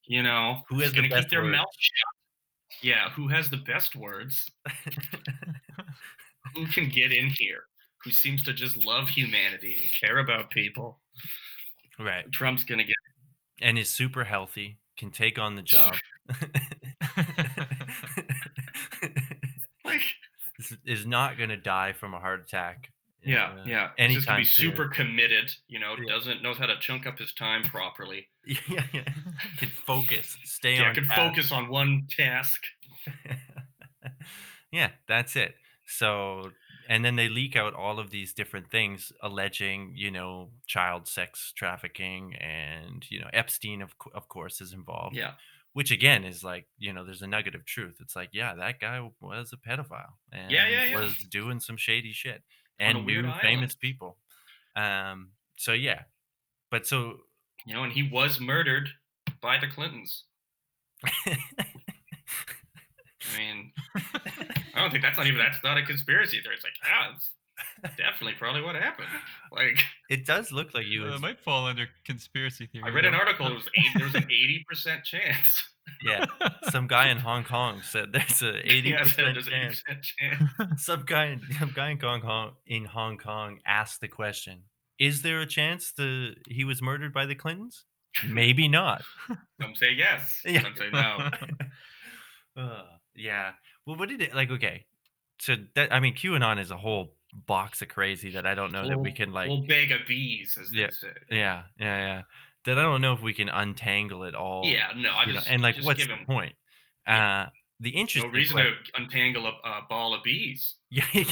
You know, Who has going to best keep their words? mouth shut? Yeah, who has the best words? Who can get in here? Who seems to just love humanity and care about people? right Trump's going to get. and is super healthy can take on the job [laughs] [laughs] Like, is, not going to die from a heart attack yeah, uh, yeah. He's just gonna anytime be soon. super committed. You know, Yeah. doesn't knows how to chunk up his time properly. [laughs] yeah, yeah. Can focus, stay Yeah, on can task. focus on one task. yeah, that's it. So, and then they leak out all of these different things alleging, you know, child sex trafficking and, you know, Epstein, of, of course, is involved. Yeah, Which again is like, you know, there's a nugget of truth. It's like, yeah, that guy was a pedophile and Yeah, yeah, yeah. was doing some shady shit and knew island. famous people. Um, so yeah. But so you know, and he was murdered by the Clintons. [laughs] I mean, don't think that's not even that's not a conspiracy theory. It's like, yeah, it's definitely probably what happened. Like, it does look like you Uh, it might fall under conspiracy theory. I read an article. It was eight, there was an eighty percent chance. yeah. [laughs] Some guy in Hong Kong said there's a [laughs] eighty Yeah, percent an chance 80% chance. [laughs] some guy in some guy in Hong Kong in Hong Kong asked the question: Is there a chance the he was murdered by the Clintons? Maybe not. Some say yes. Yeah. Some say no. Uh, yeah. Well, what did it like? Okay, so that I mean, QAnon is a whole box of crazy that I don't know that we can like. whole bag of bees, as Yeah. they say. yeah, yeah, yeah. That I don't know if we can untangle it all. Yeah, no, I you know, and like, just what's the him point? Uh, the no interesting reason que- to untangle a, a ball of bees. [laughs] Yeah, you,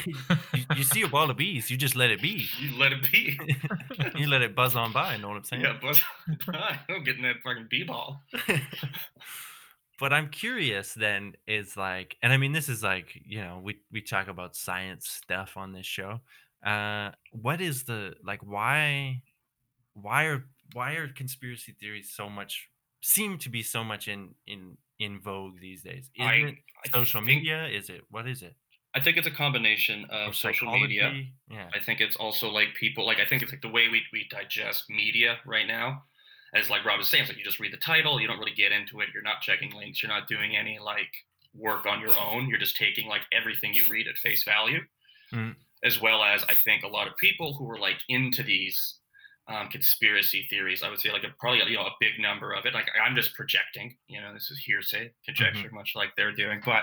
you see a ball of bees, you just let it be. You let it be. [laughs] you let it buzz on by. You know what I'm [laughs] saying? yeah, but I'm getting that fucking bee ball. But I'm curious then is like and I mean this is like, you know, we we talk about science stuff on this show. Uh what is the like why why are why are conspiracy theories so much seem to be so much in in in vogue these days? Isn't I- it I social think- media? Is it what is it? I think it's a combination Or of social media. Yeah. I think it's also like people like I think it's like the way we, we digest media right now. As like Rob was saying, it's like you just read the title, you don't really get into it, you're not checking links, you're not doing any like work on your own. You're just taking like everything you read at face value. Mhm. As well as I think a lot of people who are like into these um, conspiracy theories, I would say like a, probably you know a big number of it. Like I'm just projecting, you know, this is hearsay, conjecture, much like they're doing. But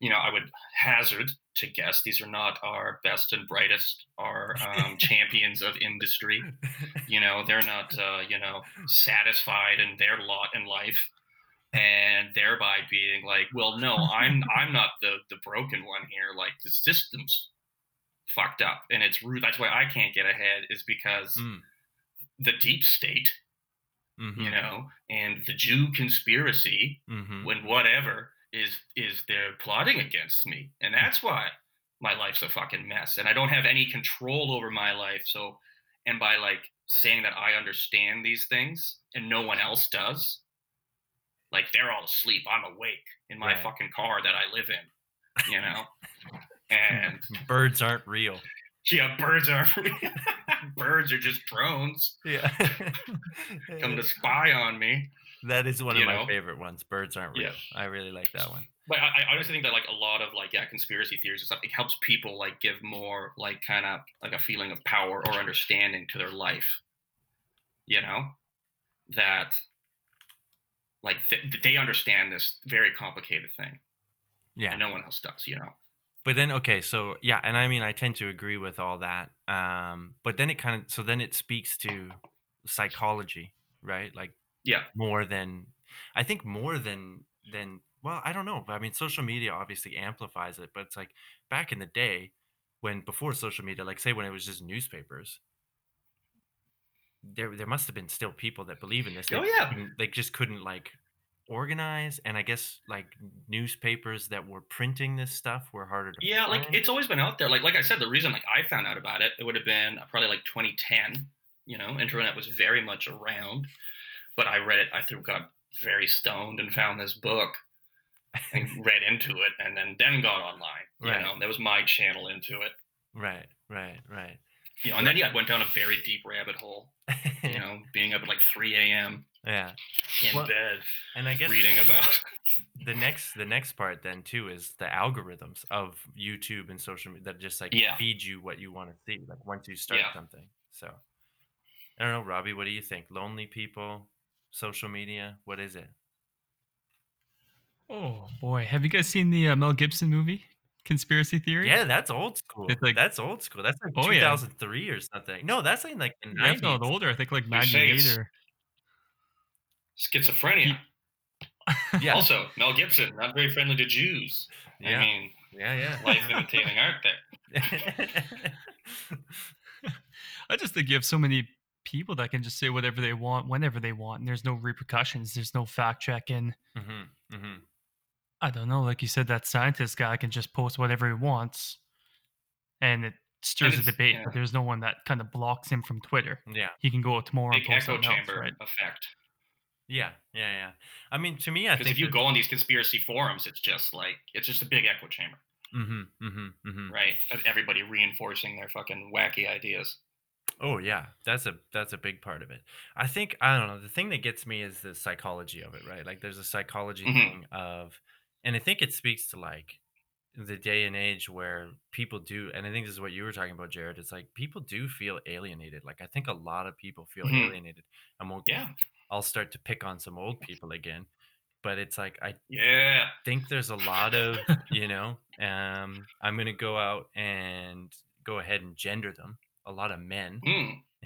you know, I would hazard to guess these are not our best and brightest, our um, [laughs] champions of industry. You know, they're not, uh, you know, satisfied in their lot in life, and thereby being like, well, no, I'm I'm not the the broken one here. Like the system's fucked up, and it's rude. That's why I can't get ahead is because Mm. the deep state, Mhm, you know, and the Jew conspiracy mhm. when whatever is is they're plotting against me. And that's why my life's a fucking mess. And i don't have any control over my life. So and by like saying that i understand these things and no one else does like they're all asleep. I'm awake in my Right. fucking car that i live in you know? [laughs] And Birds aren't real. yeah birds are [laughs] birds are just drones. Yeah. [laughs] come to spy on me that is one of my know? favorite ones. Birds aren't real. Yeah. I really like that one. But I, I honestly think that like a lot of like yeah conspiracy theories and stuff it helps people like give more like kind of like a feeling of power or understanding to their life. You know that like th- they understand this very complicated thing Yeah. and no one else does. You know. But then okay, so yeah, and I mean I tend to agree with all that. Um, but then it kind of so then it speaks to psychology, right? Like Yeah. more than I think more than than well, I don't know. I mean social media obviously amplifies it, but it's like back in the day when before social media, like say when it was just newspapers, there there must have been still people that believe in this. They Oh, yeah. They just couldn't like organize and I guess like newspapers that were printing this stuff were harder to Yeah, like it's always been out there. Like like I said, the reason like I found out about it, it would have been probably like 2010. You know, internet was very much around, but I read it. I threw got very stoned and found this book and [laughs] read into it, and then then got online. You Right. know, that was my channel into it. Right, right, right. You know, and then yeah, I went down a very deep rabbit hole. You know, [laughs] being up at like 3 a.m. yeah. in Well, bed And I guess reading about. [laughs] the next the next part then too is the algorithms of YouTube and social media that just like Yeah. feed you what you want to see like once you start Yeah. something. So I don't know, Robbie, what do you think? Lonely people, social media, what is it? Oh boy, have you guys seen the uh, Mel Gibson movie, Conspiracy Theory? Yeah, that's old school. It's like- that's old school. That's like Oh, yeah. 2003 or something. No, that's like, like the that's not 90s. older. I think like You say 98 or. Schizophrenia. Yeah. Also, Mel Gibson, not very friendly to Jews. Yeah. I mean, Yeah, yeah. life imitating art there. [laughs] [laughs] I just think you have so many people that can just say whatever they want whenever they want, and there's no repercussions. There's no fact checking. hmm hmm I don't know. Like you said, that scientist guy can just post whatever he wants, and it stirs a debate. yeah. But there's no one that kind of blocks him from Twitter. Yeah. He can go out tomorrow Big and post echo something else, chamber right? effect. Yeah, yeah, yeah. I mean, to me, I Because think if you that- go on these conspiracy forums, it's just like it's just a big echo chamber, Mhm, mhm, mhm. right? Everybody reinforcing their fucking wacky ideas. Oh yeah, that's a that's a big part of it. I think I don't know. The thing that gets me is the psychology of it, right? Like there's a psychology Mhm. thing of, and I think it speaks to like the day and age where people do, and I think this is what you were talking about, Jared. It's like people do feel alienated. Like I think a lot of people feel Mhm. alienated, and we'll, Yeah, I'll start to pick on some old people again, but it's like I yeah. think there's a lot of you know um i'm gonna go out and go ahead and gender them a lot of men [laughs]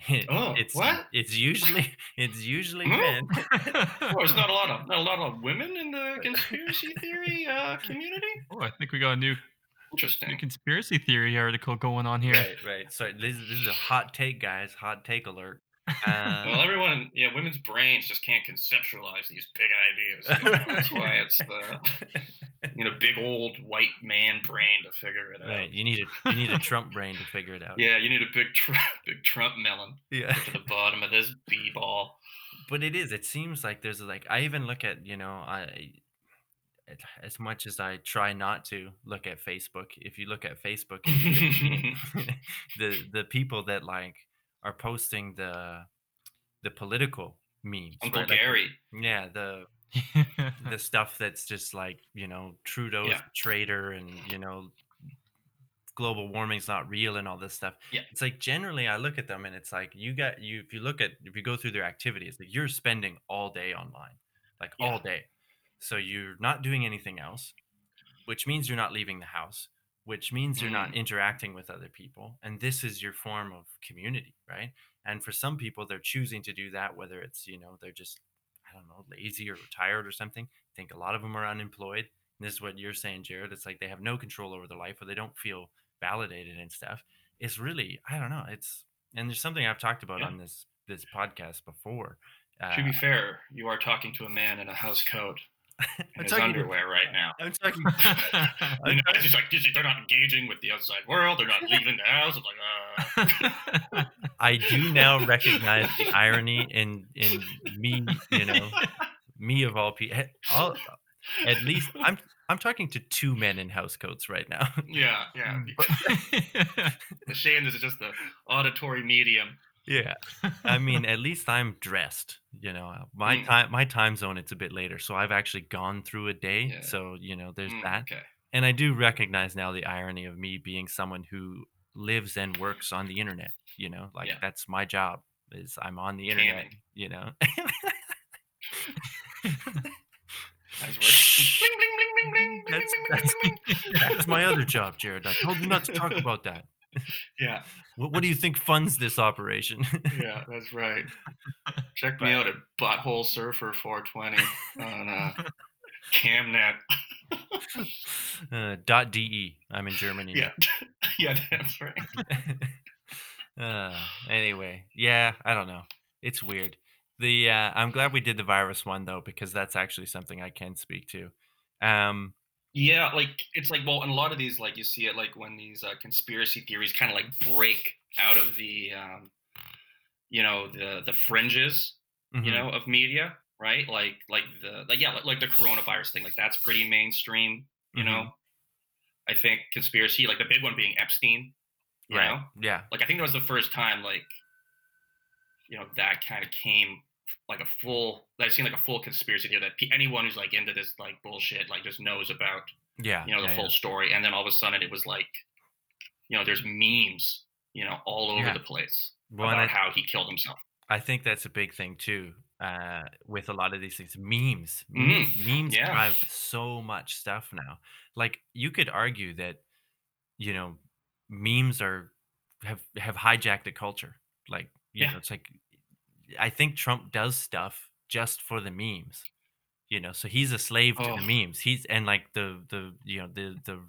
Mm. Oh, it's what? it's usually [laughs] it's usually Hmm? men [laughs] Oh, there's not a lot of not a lot of women in the conspiracy theory uh, community. Oh, I think we got a new, interesting new Interesting. conspiracy theory article going on here. right right so this, this is a hot take guys hot take alert Well, um, everyone, yeah, women's brains just can't conceptualize these big ideas. You know? That's why it's the [laughs] you know big old white man brain to figure it out. right you need a you need a trump brain to figure it [laughs] out Yeah, you need a big tr- [laughs] big Trump melon yeah to the bottom of this b ball. but it is it seems like there's like i even look at you know i as much as i try not to look at facebook if you look at facebook and you look- the the people that like are posting the the political memes Uncle right? Like, Gary. yeah the the [laughs] stuff that's just like you know trudeau's Yeah. traitor and you know global warming's not real and all this stuff Yeah. it's like generally i look at them and it's like you got you if you look at if you go through their activities like you're spending all day online like Yeah. all day so you're not doing anything else which means you're not leaving the house, which means you're not Mm. interacting with other people. And this is your form of community, right? And for some people, they're choosing to do that, whether it's, you know, they're just, I don't know, lazy or retired or something. I think a lot of them are unemployed. And this is what you're saying, Jared. It's like they have no control over their life or they don't feel validated and stuff. It's really, I don't know. It's, and there's something I've talked about Yeah. on this this podcast before. Uh, to be fair, you are talking to a man in a house coat [laughs] in his talking to- underwear right now. I'm talking. You know, it's just like "This they're not engaging with the outside world. They're not leaving the house. It's like, uh, I do now [laughs] recognize the irony in in me, you know, [laughs] me of all people. All, at least I'm I'm talking to two men in house coats right now. yeah, yeah. The shame is just the auditory medium. Yeah, I mean, at least I'm dressed. You know, my Mm. time my time zone it's a bit later, so I've actually gone through a day. Yeah. So you know, there's Mm, that, Okay. and I do recognize now the irony of me being someone who lives and works on the internet. You know, like Yeah. that's my job. Is I'm on the internet. Camming. You know. [laughs] That's my other job, Jared. I told you not to talk about that. Yeah, What, what do you think funds this operation? yeah, that's right. [laughs] Check me out at Butthole Surfer 420 on uh, Camnet. [laughs] uh, dot de. I'm in Germany. Yeah, [laughs] yeah, that's right. uh, anyway, yeah, I don't know. It's weird. The uh, I'm glad we did the virus one though because that's actually something I can speak to. Um, Yeah, like it's like well, and a lot of these, like you see it, like when these uh, conspiracy theories kind of like break out of the, um, you know, the the fringes, you mhm, know, of media, right? Like like the like yeah, like, like the coronavirus thing, like that's pretty mainstream, you mhm, know. I think conspiracy, like the big one being Epstein, you right, know, yeah, like I think that was the first time, like, you know, that kind of came like a full, that seemed like a full conspiracy theory that anyone who's like into this like bullshit like just knows about yeah, you know the yeah, full yeah. story and then all of a sudden it was like you know there's memes you know all over Yeah. the place Well, about I- how he killed himself I think that's a big thing too. Uh, with a lot of these things, memes, Mhm, memes yeah. drive so much stuff now. Like you could argue that, you know, memes are have have hijacked the culture. Like you Yeah. know, it's like I think Trump does stuff just for the memes. You know, so he's a slave to Oh. the memes. He's and like the the you know the the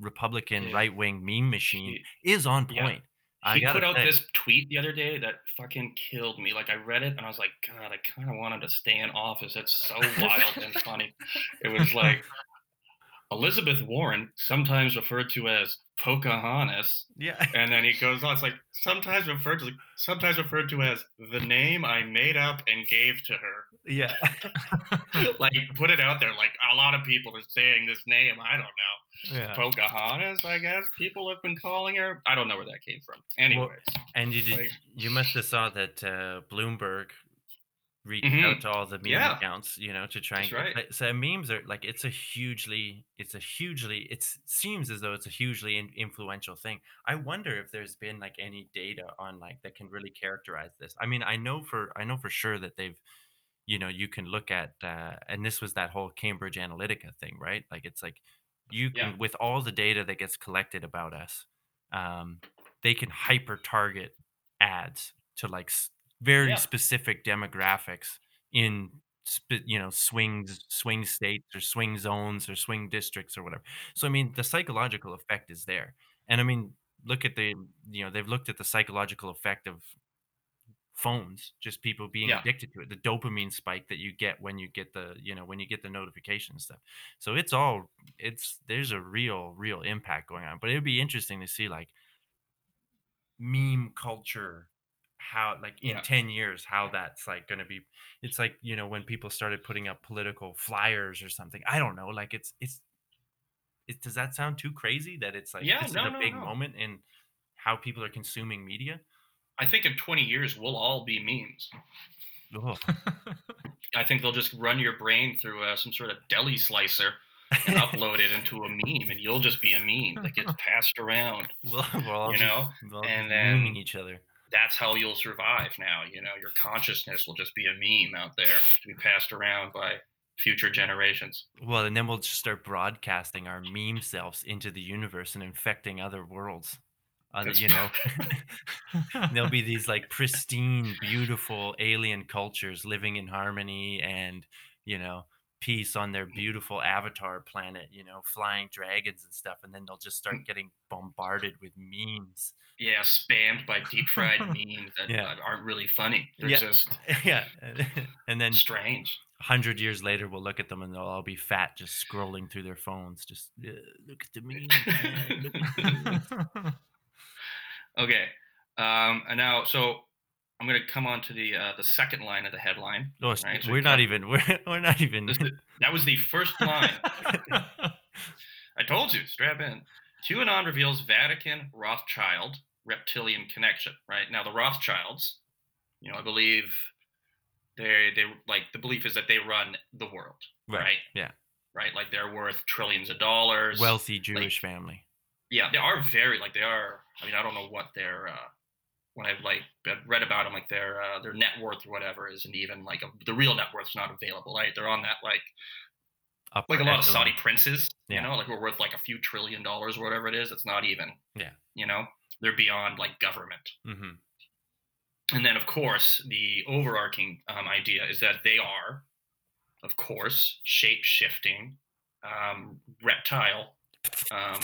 Republican Yeah. right wing meme machine He- is on point. I he put out say. this tweet the other day that fucking killed me. Like I read it and I was like, God, I kind of want him to stay in office. It's so wild and funny. It was like Elizabeth Warren, sometimes referred to as Pocahontas, yeah. and then he [laughs] goes on. It's like sometimes referred to, sometimes referred to as the name I made up and gave to her. Yeah. [laughs] like put it out there. Like a lot of people are saying this name. I don't know. yeah. Pocahontas, I guess people have been calling her. I don't know where that came from. Anyways, And you did, Like- you must have saw that uh, Bloomberg reached Mhm. out to all the meme Yeah. accounts, you know, to try and That's get- right. so memes are like it's a hugely, it's a hugely, it seems as though it's a hugely in, influential thing. I wonder if there's been like any data on like that can really characterize this. I mean, I know for I know for sure that they've, you know, you can look at, uh, and this was that whole Cambridge Analytica thing, right? Like it's like you can Yeah. with all the data that gets collected about us, um, they can hyper target ads to like very Yeah. specific demographics in you know swings swing states or swing zones or swing districts or whatever so i mean the psychological effect is there and i mean look at the you know they've looked at the psychological effect of phones just people being Yeah. addicted to it the dopamine spike that you get when you get the you know when you get the notification stuff so it's all it's there's a real real impact going on but it would be interesting to see like meme culture how like in Yeah. 10 years how that's like going to be it's like you know when people started putting up political flyers or something i don't know like it's it's it, does that sound too crazy that it's like Yeah, this no, is a no, big no. moment in how people are consuming media I think in 20 years we'll all be memes. Ugh. [laughs] I think they'll just run your brain through uh, some sort of deli slicer and upload it into a meme, and you'll just be a meme that gets [laughs] passed around. well, we'll You be- know, we'll and then- each other that's how you'll survive now. You know, your consciousness will just be a meme out there to be passed around by future generations. Well, and then we'll just start broadcasting our meme selves into the universe and infecting other worlds. Other, you know, [laughs] [laughs] there'll be these like pristine, beautiful alien cultures living in harmony and you know peace on their beautiful avatar planet. You know, flying dragons and stuff, and then they'll just start getting bombarded with memes. Yeah, spammed by deep fried [laughs] memes that Yeah. uh, aren't really funny. They're Yeah. just [laughs] yeah, and then strange. hundred years later, we'll look at them and they'll all be fat, just scrolling through their phones. Just "Yeah, look at the meme. look at the [laughs] meme." Okay. Um, and now, so I'm going to come on to the uh, the second line of the headline. Oh, Right, so we're not even. [laughs] We're, we're not even. Is- that was the first line. [laughs] I told you, strap in. QAnon reveals Vatican Rothschild reptilian connection. Right now, the Rothschilds, you know, I believe they they like the belief is that they run the world. right? Yeah. Right, like they're worth trillions of dollars. Wealthy Jewish family. yeah, they are very like they are. I mean, I don't know what their uh, when I've like I've read about them, like their uh, their net worth or whatever isn't even like a, the real net worth's not available. Right, they're on that like Upper like a lot of. Saudi princes, Yeah. you know, like we're worth like a few trillion dollars or whatever it is. It's not even. Yeah. You know, they're beyond like government. Mhm. And then, of course, the overarching um, idea is that they are, of course, shape shifting, um, reptile. Um,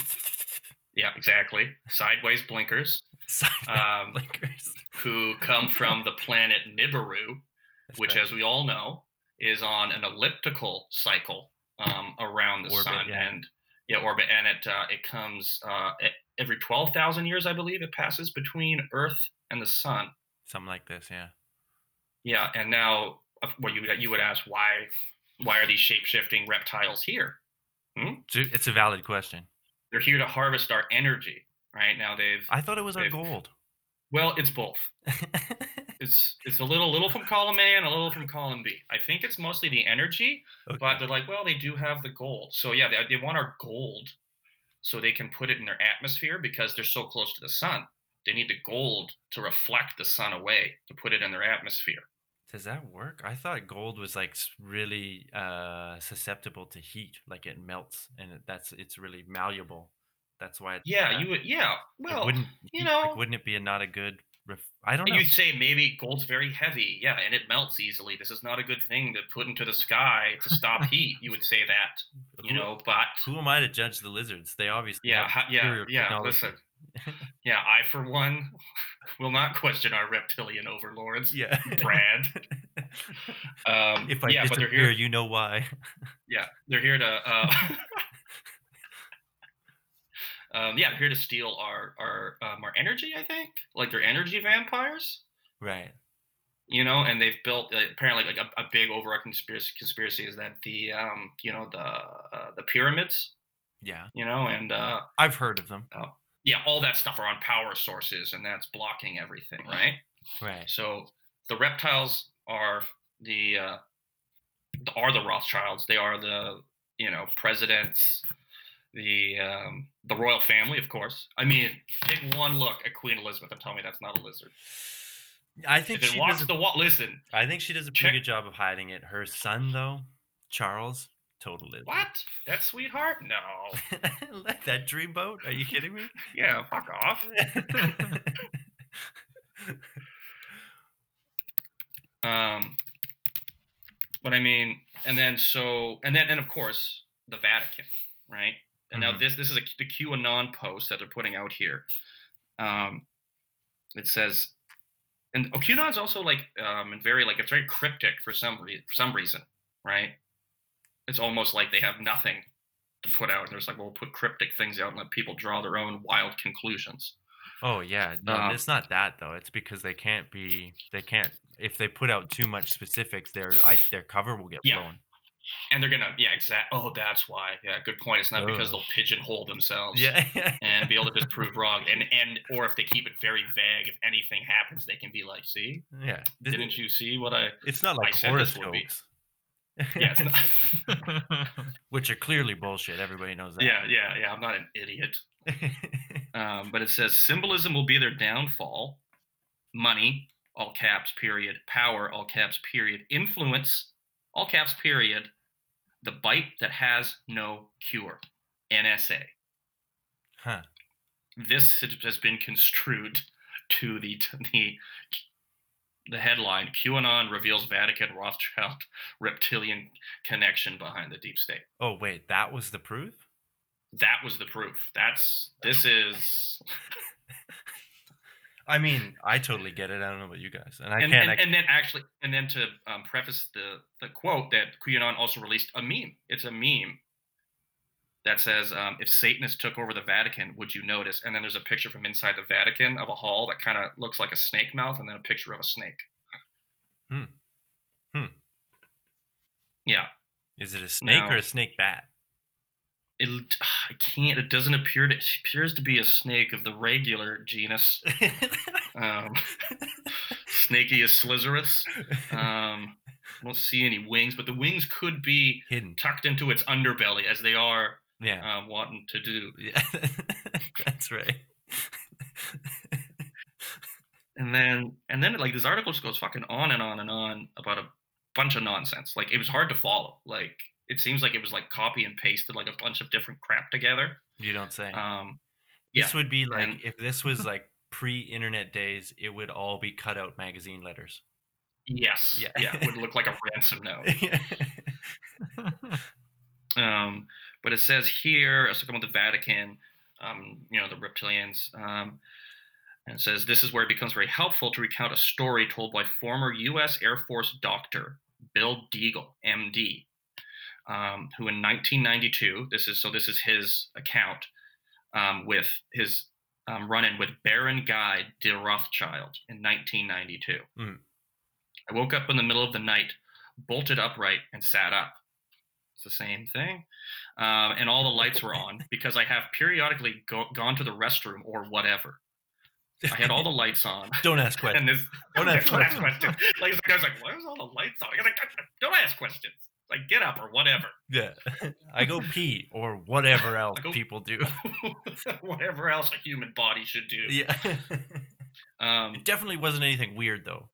yeah, exactly. Sideways blinkers um, who come from the planet Nibiru, That's which, right. as we all know, is on an elliptical cycle um, around the Orbit, sun. yeah. And yeah, orbit, and it uh, it comes uh, every twelve thousand years, I believe, it passes between Earth and the sun. something like this. Yeah. Yeah, and now, of- well, you would- you would ask why why are these shape shifting reptiles here? A- It's a valid question. They're here to harvest our energy, right? Now they've I thought it was our gold. well, it's both. [laughs] It's it's a little little from column A and a little from column B. I think it's mostly the energy, but they're like, well, they do have the gold, so yeah, they, they want our gold, so they can put it in their atmosphere because they're so close to the sun. They need the gold to reflect the sun away to put it in their atmosphere. Does that work? I thought gold was like really uh, susceptible to heat, like it melts, and that's it's really malleable. That's why. It's Yeah, you would. Yeah, well, wouldn't you know- like, wouldn't it be a not a good? Ref- I don't know. You'd say maybe gold's very heavy, yeah, and it melts easily. This is not a good thing to put into the sky to stop [laughs] heat. You would say that, you Who- know, but Who am I to judge the lizards? They obviously yeah, yeah, yeah. Listen, [laughs] yeah, I for one [laughs] will not question our reptilian overlords, yeah, Brad. Um, if I yeah, but they're disappear, here. you know why. Yeah, they're here to. Uh, um, yeah, they're here to steal our our um, our energy. I think, like they're energy vampires. right. you know, and they've built uh, apparently like a, a big overarching conspiracy, conspiracy is that the um, you know the uh, the pyramids, Yeah, you know, and uh, I've heard of them. yeah, all that stuff are on power sources, and that's blocking everything, right? Right. So the reptiles are the uh, are the Rothschilds. They are the you know presidents, the um, the royal family, of course. I mean, take one look at Queen Elizabeth and tell me that's not a lizard. I think If she walks does. A, the wall, listen. I think she does a check- pretty good job of hiding it. Her son, though, Charles, total lizard. What? That sweetheart? No. [laughs] That dreamboat? Are you kidding me? [laughs] Yeah, fuck off. [laughs] Um, but I mean, and then so, and then, and of course, the Vatican, right? And now Mhm. this this is a, the QAnon post that they're putting out here. Um, it says, and oh, QAnon's also like um, and very like it's very cryptic for some re- for some reason, right? It's almost like they have nothing to put out. And there's like, well, we'll put cryptic things out and let people draw their own wild conclusions. oh yeah, no, Um, it's not that though. It's because they can't be. They can't. If they put out too much specifics, their I, their cover will get Yeah. blown. And they're gonna, yeah, exact. Oh, that's why. Yeah, good point. It's not because they'll pigeonhole themselves. Yeah. [laughs] and be able to just prove wrong and and or if they keep it very vague if anything happens they can be like see yeah. Didn't you see what i It's not like said this would be- horoscopes. yeah it's not, [laughs] Which are clearly bullshit. Everybody knows that. yeah yeah yeah i'm not an idiot [laughs] um, but it says symbolism will be their downfall money all caps period power all caps period influence all caps period the bite that has no cure. NSA. Huh. This has- been construed [laughs] to the to the the headline QAnon reveals Vatican Rothschild reptilian connection behind the deep state. Oh wait, that was the proof. That was the proof. That's this is [laughs] [laughs] I mean, I totally get it. I don't know about you guys, and I and, can't. and, I- and then actually and then to um, preface the the quote that QAnon also released a meme. It's a meme that says, um, "If Satanists took over the Vatican, would you notice?" And then there's a picture from inside the Vatican of a hall that kind of looks like a snake mouth, and then a picture of a snake. Hmm. Hmm. Yeah, is it a snake or a snake bat? It. I can't. It doesn't appear to. It appears to be a snake of the regular genus. Um, [laughs] Snakeus slicerus. Um, I don't see any wings, but the wings could be Hidden. tucked into its underbelly as they are Yeah. uh, wanting to do. yeah. [laughs] That's right. And then and then like this article just goes fucking on and on and on about a bunch of nonsense. Like it was hard to follow. Like it seems like it was like copy and pasted like a bunch of different crap together. You don't say. Um, this would be like and- if this was [laughs] like pre-internet days, it would all be cut out magazine letters. yes, Yeah. yeah, it would look like a [laughs] ransom note. [laughs] Um, but it says here, it's talking about the Vatican, um, you know, the reptilians. Um, and it says this is where it becomes very helpful to recount a story told by former U.S. Air Force doctor Bill Deagle, M.D., um, who in 1992, this is so this is his account um, with his um, run-in with Baron Guy de Rothschild in 1992. Mm. I woke up in the middle of the night, bolted upright, and sat up. It's the same thing. Um, and all the lights were on [laughs] because I have periodically go, gone to the restroom or whatever. I had all the lights on. [laughs] [laughs] don't ask questions. And this, Don't don't ask ask, questions. Like the guy's like, why is all the lights on? I was like, don't ask questions. Like, get up or whatever. Yeah. [laughs] I go [laughs] pee or whatever else go- people do. [laughs] whatever else a human body should do. Yeah. Um, it definitely wasn't anything weird though.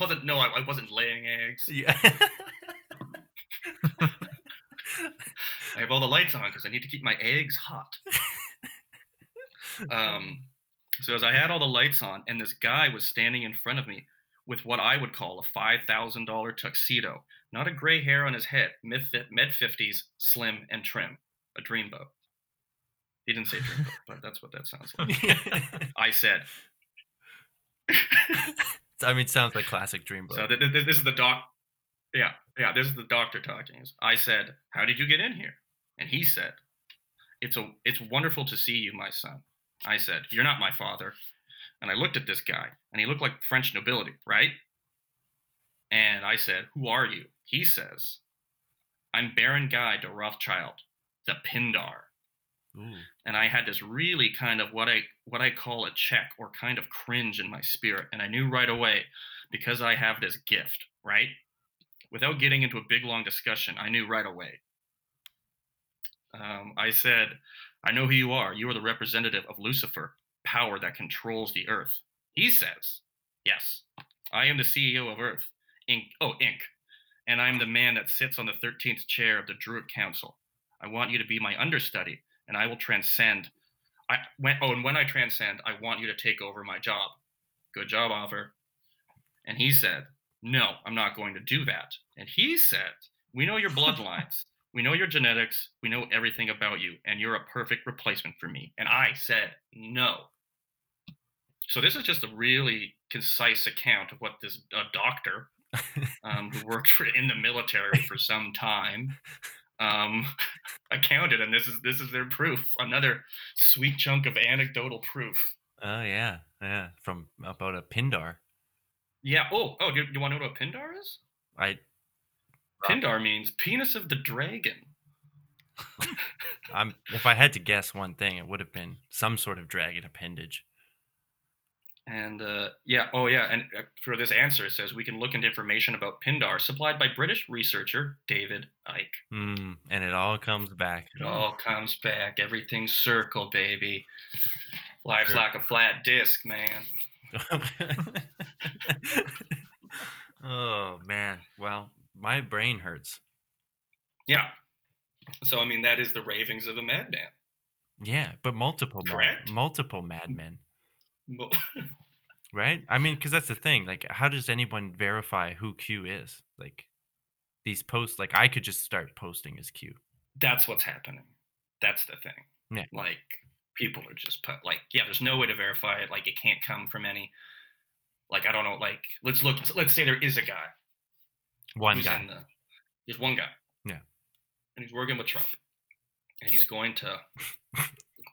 wasn't no, I, I wasn't laying eggs. Yeah. I have all the lights on because I need to keep my eggs hot. um, so as I had all the lights on, and this guy was standing in front of me with what I would call a five thousand dollar tuxedo, not a gray hair on his head, mid mid fifties, slim and trim, a dreamboat. He didn't say dreamboat, [laughs] but that's what that sounds like. [laughs] I said. [laughs] I mean, it sounds like classic Dreamboat. So th- th- this is the doc. Yeah, yeah. This is the doctor talking. I said, "How did you get in here?" And he said, "It's a, it's wonderful to see you, my son." I said, "You're not my father." And I looked at this guy, and he looked like French nobility, right? And I said, "Who are you?" He says, "I'm Baron Guy de Rothschild, the Pindar." Ooh. and I had this really kind of what I what I call a check or kind of cringe in my spirit, and I knew right away because I have this gift, right? Without getting into a big long discussion, I knew right away. Um, I said, "I know who you are. You are the representative of Lucifer, power that controls the earth." He says, "Yes, I am the CEO of Earth, Inc. Oh, Inc. And I'm the man that sits on the 13th chair of the Druid Council. I want you to be my understudy." and I will transcend. I when oh, and when I transcend, I want you to take over my job. Good job, Oliver. And he said, No, I'm not going to do that. And he said, We know your bloodlines, [laughs] we know your genetics, we know everything about you, and you're a perfect replacement for me. And I said, No. So this is just a really concise account of what this uh, doctor, um, who worked for, in the military for some time, um, [laughs] accounted, and this is this is their proof. Another sweet chunk of anecdotal proof. Oh yeah, yeah. From about a Pindar. Yeah. Oh, oh. Do you, you want to know what a Pindar is? I Pindar means penis of the dragon. [laughs] I'm if I had to guess one thing, it would have been some sort of dragon appendage. And uh, yeah, oh yeah, and uh, for this answer, it says we can look into information about Pindar supplied by British researcher David Icke. Hmm. and it all comes back. It all comes back. Everything's circle, baby. Life's Sure. like a flat disc, man. [laughs] oh man. Well, my brain hurts. Yeah. So I mean, that is the ravings of a madman. Yeah, but multiple Correct. multiple madmen, Mo- right? I mean, because that's the thing. Like, how does anyone verify who Q is? Like, these posts. Like, I could just start posting as Q. That's what's happening. That's the thing. Yeah. Like people are just put like, yeah, there's no way to verify it. Like it can't come from any. Like I don't know. Like let's look. Let's say there is a guy. One guy. the there's one guy. Yeah. And he's working with Trump. And he's going to [laughs]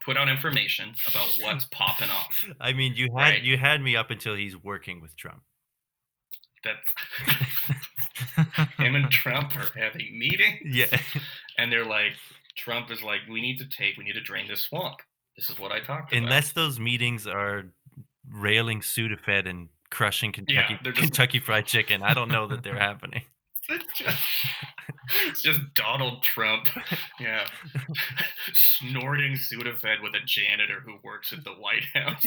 put out information about what's [laughs] popping off. I mean, you had Right. you had me up until he's working with Trump. That [laughs] him and Trump are having meetings. Yeah. And they're like, Trump is like, we need to take, we need to drain this swamp. This is what I talked about. Unless those meetings are railing Sudafed and crushing Kentucky they're just- Kentucky Fried Chicken, I don't know that they're [laughs] happening. It's just, it's just Donald Trump, yeah, snorting Sudafed with a janitor who works at the White House.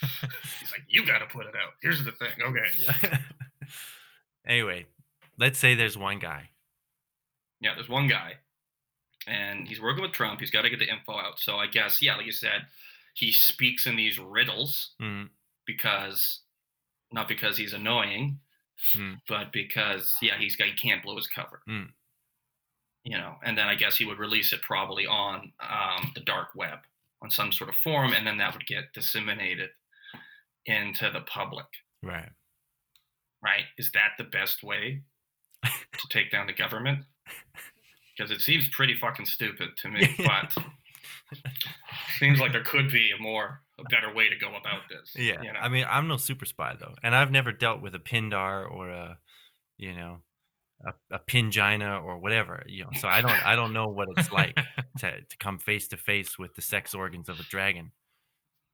He's like, "You got to put it out." Here's the thing. Okay, Yeah. anyway, let's say there's one guy. yeah, there's one guy, and he's working with Trump. He's got to get the info out. So I guess, yeah, like you said, he speaks in these riddles Mm, because, not because he's annoying, Hmm. but because, yeah, he's got he can't blow his cover. Hmm. You know, and then I guess he would release it probably on um, the dark web on some sort of forum, and then that would get disseminated into the public. right. Right? Is that the best way [laughs] to take down the government? Because it seems pretty fucking stupid to me, [laughs] but seems like there could be a more a better way to go about this. Yeah. you know? I mean, I'm no super spy though, and I've never dealt with a Pindar or a, you know, a, a Pingina or whatever. You know, so I don't I don't know what it's like [laughs] to to come face to face with the sex organs of a dragon.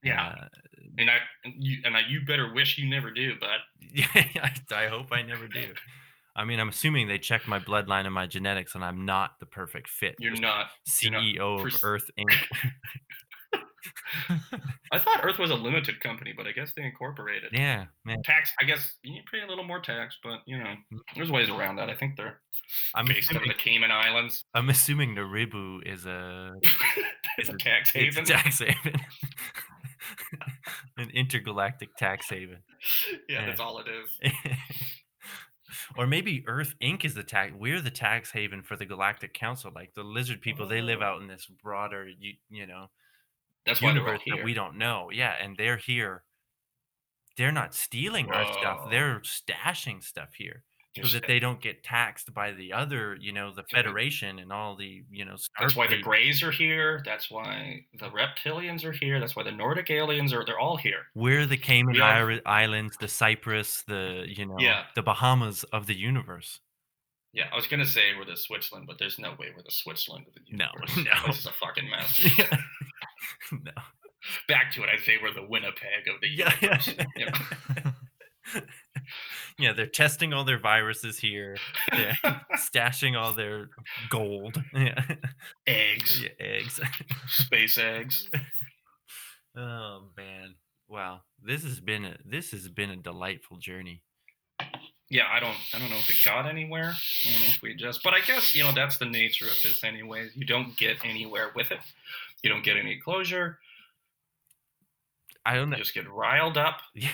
yeah. Uh, and I and you, and I, you better wish you never do, but [laughs] yeah, I, I hope I never do. I mean, I'm assuming they checked my bloodline and my genetics, and I'm not the perfect fit. you're not. you're not CEO of Earth [laughs] Inc. [laughs] I thought Earth was a limited company, but I guess they incorporated. yeah, man. Tax, I guess you pay a little more tax, but you know, mm. there's ways around that. I think they're I'm based in assuming, the Cayman Islands. I'm assuming Naribu is a [laughs] it's a tax it's a tax haven, an intergalactic tax haven. yeah, that's all it is. Or maybe Earth Inc. is the tax. We're the tax haven for the Galactic Council. Like the lizard people, they live Oh. out in this broader, you, you know, That's universe that we don't know. Yeah, and they're here. They're not stealing our stuff. They're stashing stuff here so that they don't get taxed by the other, you know, the Federation and all the, you know, That's why the Greys are here. That's why the reptilians are here. That's why the Nordic aliens are. They're all here. We're the Cayman Yeah. Islands, the Cyprus, the you know, Yeah. the Bahamas of the universe. Yeah, I was gonna say we're the Switzerland, but there's no way we're the Switzerland of the universe. no. [laughs] No, this is a fucking mess. [laughs] no. Back to it, I'd say we're the Winnipeg of the Yeah. universe. you [laughs] know? Yeah, they're testing all their viruses here. Yeah. [laughs] Stashing all their gold. [laughs] Yeah. eggs, yeah eggs. space eggs. [laughs] oh man. Wow. This has been a this has been a delightful journey. Yeah, I don't, I don't know if it got anywhere. I don't know if we just, but I guess you know that's the nature of this, anyways. You don't get anywhere with it. You don't get any closure. I don't know. Just get riled up. [laughs] Yeah,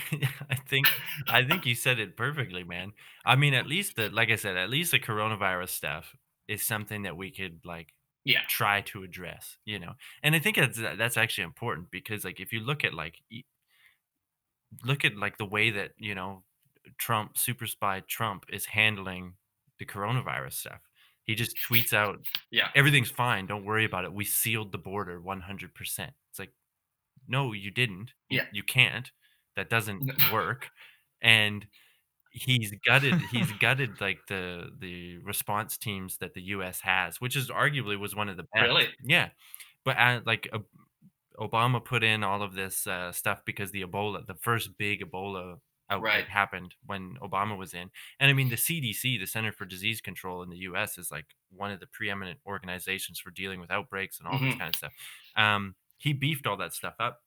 I think I think you said it perfectly, man. I mean, at least the like I said, at least the coronavirus stuff is something that we could like Yeah, try to address, you know. And I think that's that's actually important because like if you look at like look at like the way that, you know, Trump super spy Trump is handling the coronavirus stuff. He just tweets out yeah. everything's fine, don't worry about it. We sealed the border 100%. It's like no, you didn't. You- Yeah. You can't. That doesn't [laughs] work. And he's gutted he's gutted like the the response teams that the US has, which is arguably was one of the best. Really? Yeah. But uh, like uh, Obama put in all of this uh, stuff because the Ebola, the first big Ebola outbreak Right. happened when Obama was in. And I mean, the CDC, the Center for Disease Control in the US, is like one of the preeminent organizations for dealing with outbreaks and all this Mhm. kind of stuff. Um, he beefed all that stuff up,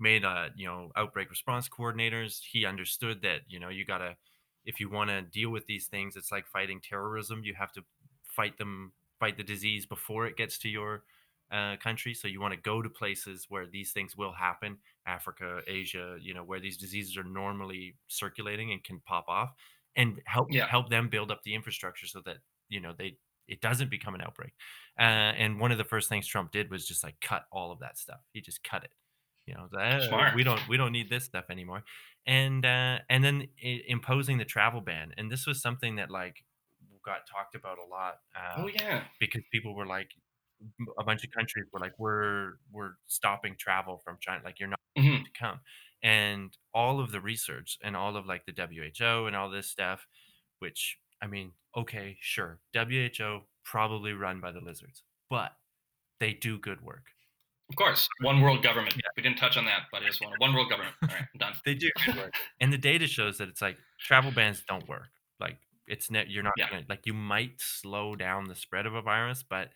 made, uh, you know, outbreak response coordinators. He understood that, you know, you got to, if you want to deal with these things, it's like fighting terrorism. You have to fight them fight the disease before it gets to your uh, country. So you want to go to places where these things will happen, Africa, Asia, you know, where these diseases are normally circulating and can pop off, and help Yeah. help them build up the infrastructure so that you know they it doesn't become an outbreak. Uh, and one of the first things Trump did was just like cut all of that stuff. He just cut it. You know, "Uh, Smart. we don't we don't need this stuff anymore. And uh, and then imposing the travel ban. And this was something that like got talked about a lot. Uh, Oh yeah. because people were like a bunch of countries were like we're we're stopping travel from China like you're not Mhm. to come and all of the research and all of like the WHO and all this stuff which I mean okay sure WHO probably run by the lizards but they do good work Of course, one world government. We didn't touch on that, but it's one one world government. All right, I'm done. they do good work [laughs] and the data shows that it's like travel bans don't work like it's net you're not Yeah. gonna like you might slow down the spread of a virus but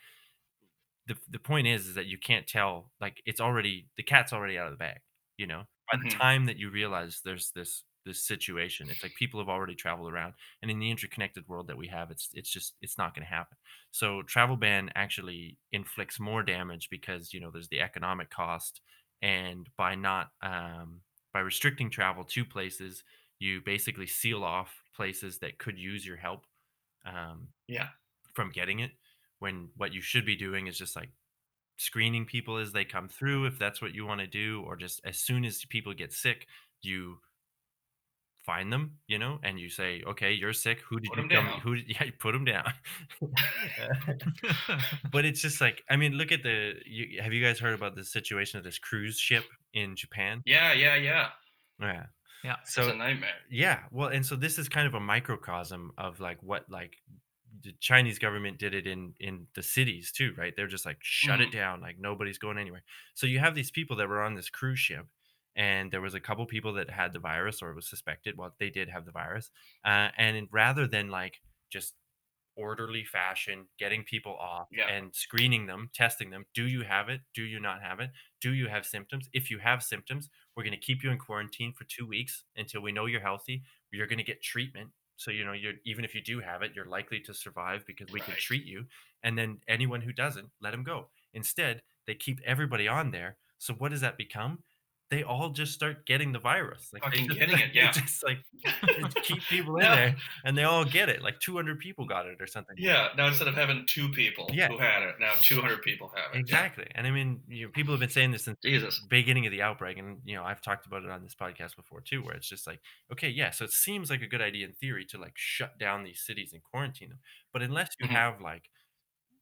the, the point is is that you can't tell like it's already the cat's already out of the bag you know by the Mhm. time that you realize there's this this situation it's like people have already traveled around and in the interconnected world that we have it's it's just it's not going to happen so travel ban actually inflicts more damage because you know there's the economic cost and by not um, by restricting travel to places you basically seal off places that could use your help um, Yeah. from getting it when what you should be doing is just like screening people as they come through if that's what you want to do or just as soon as people get sick you find them you know and you say okay you're sick who did Put you come down. who did, [laughs] yeah you put them down [laughs] but it's just like i mean look at the you, have you guys heard about the situation of this cruise ship in japan Yeah, yeah, yeah. yeah Yeah. It's so a nightmare. yeah well and so this is kind of a microcosm of like what like the chinese government did it in in the cities too right they're just like shut it mm-hmm. down like nobody's going anywhere so you have these people that were on this cruise ship and there was a couple people that had the virus or was suspected well they did have the virus uh, and rather than like just orderly fashion getting people off Yeah. and screening them testing them do you have it? Do you not have it? Do you have symptoms? If you have symptoms we're going to keep you in quarantine for two weeks until we know you're healthy. You're going to get treatment so you know you're even if you do have it you're likely to survive because we can treat you and then anyone who doesn't let them go. Instead they keep everybody on there. So what does that become they all just start getting the virus like Fucking just, getting it, yeah. just like keep people in [laughs] No. there and they all get it like 200 people got it or something Yeah. Now instead of having two people Yeah. who had it, now 200 people have it. Yeah. exactly and i mean you know, people have been saying this since Jesus. beginning of the outbreak and you know i've talked about it on this podcast before too where it's just like okay yeah so it seems like a good idea in theory to like shut down these cities and quarantine them but unless you Mhm. have like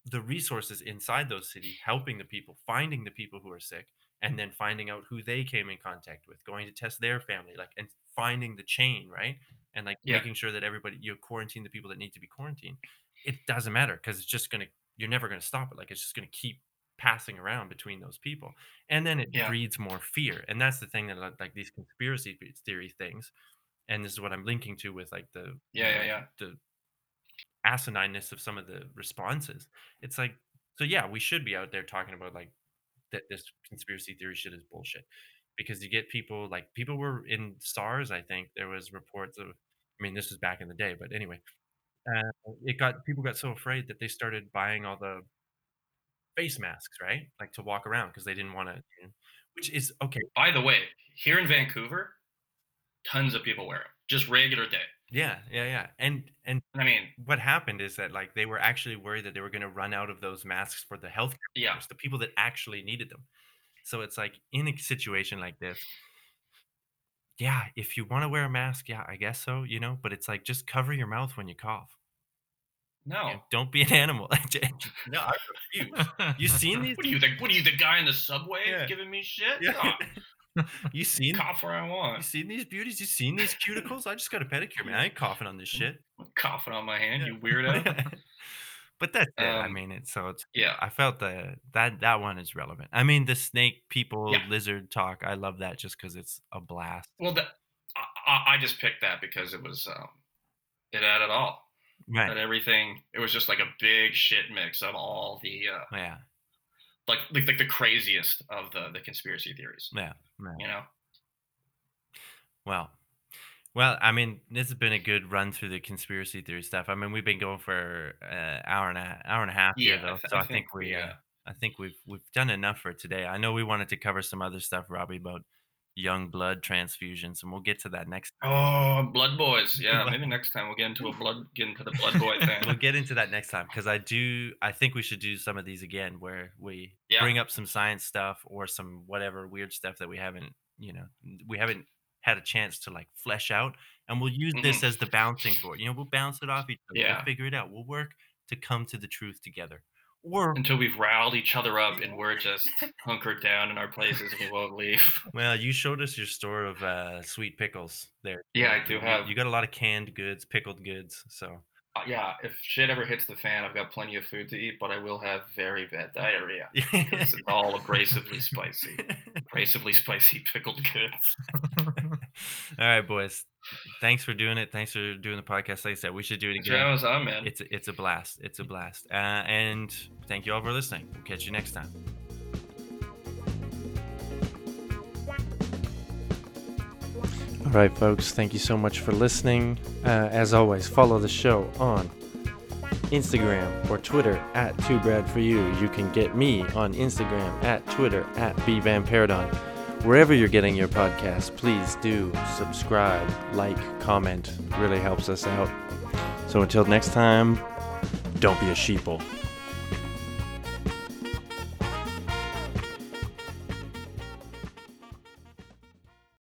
the resources inside those cities helping the people finding the people who are sick and then finding out who they came in contact with going to test their family like and finding the chain right and like Yeah. making sure that everybody you quarantine the people that need to be quarantined it doesn't matter because it's just gonna you're never gonna stop it like it's just gonna keep passing around between those people and then it Yeah. breeds more fear and that's the thing that like- these conspiracy theory things and this is what i'm linking to with like the Yeah, yeah, yeah. the asinineness of some of the responses it's like so yeah we should be out there talking about like that this conspiracy theory shit is bullshit because you get people like people were in stars I think there was reports of. I mean, this was back in the day, but anyway, uh, it got people got so afraid that they started buying all the face masks, right? Like to walk around because they didn't want to. which is okay. By the way, here in Vancouver, tons of people wear them. Just regular day. Yeah, yeah, yeah. And and I mean, what happened is that like they were actually worried that they were going to run out of those masks for the healthcare yeah. workers, the people that actually needed them. So it's like in a situation like this, yeah, if you want to wear a mask, yeah, I guess so, you know, but it's like just cover your mouth when you cough. No. You know, don't be an animal. [laughs] no, I refuse. You seen [laughs] these? What are you the What are you the guy in the subway Yeah. giving me shit? Yeah. No, [laughs] You seen? cough where I want. You seen these beauties? You seen these cuticles? I just got a pedicure, man. I ain't coughing on this shit. I'm coughing on my hand, you [laughs] weirdo. but that's it. I Um, mean, it's so it's. yeah. I felt the that that one is relevant. I mean, the snake people Yeah. lizard talk. I love that just because it's a blast. Well, that I, I- I just picked that because it was um, it had it all. Right. And everything. It was just like a big shit mix of all the uh, Yeah. Like like, like the craziest of the the conspiracy theories. Yeah. yeah. You know. Well, Well, I mean, this has been a good run through the conspiracy theory stuff. I mean, we've been going for an hour and a hour and a half here, Yeah, I though. th- so I I, think, think we, uh, uh, I think we've we've done enough for today. I know we wanted to cover some other stuff, Robbie, about young blood transfusions, and we'll get to that next. Oh, blood boys. [laughs] Yeah, maybe next time we'll get into a blood get into the blood boy [laughs] thing. We'll get into that next time because I do. I think we should do some of these again, where we Yeah. bring up some science stuff or some whatever weird stuff that we haven't, you know, we haven't had a chance to like flesh out, and we'll use this mm-hmm. as the bouncing board. You know, we'll bounce it off each other. Yeah. We'll figure it out. We'll work to come to the truth together. Or Until we've riled each other up and we're [laughs] just hunkered down in our places and we won't leave. [laughs] well, you showed us your store of uh, sweet pickles there. Yeah, I do You- have. You got a lot of canned goods, pickled goods. So yeah, if shit ever hits the fan, I've got plenty of food to eat, but I will have very bad diarrhea. [laughs] It's all abrasively spicy. [laughs] Abrasively spicy pickled goods. [laughs] All right, boys. Thanks for doing it. Thanks for doing the podcast. Like I said, we should do it again. for on, man. It's a, it's a blast. It's a blast. Uh, and thank you all for listening. We'll catch you next time. Right, folks. Thank you so much for listening. Uh, as always, follow the show on Instagram or Twitter at Two Brad for You. You can get me on Instagram at Twitter at bvamparadon. Wherever you're getting your podcast, please do subscribe, like, comment. Really helps us out. So until next time, don't be a sheeple.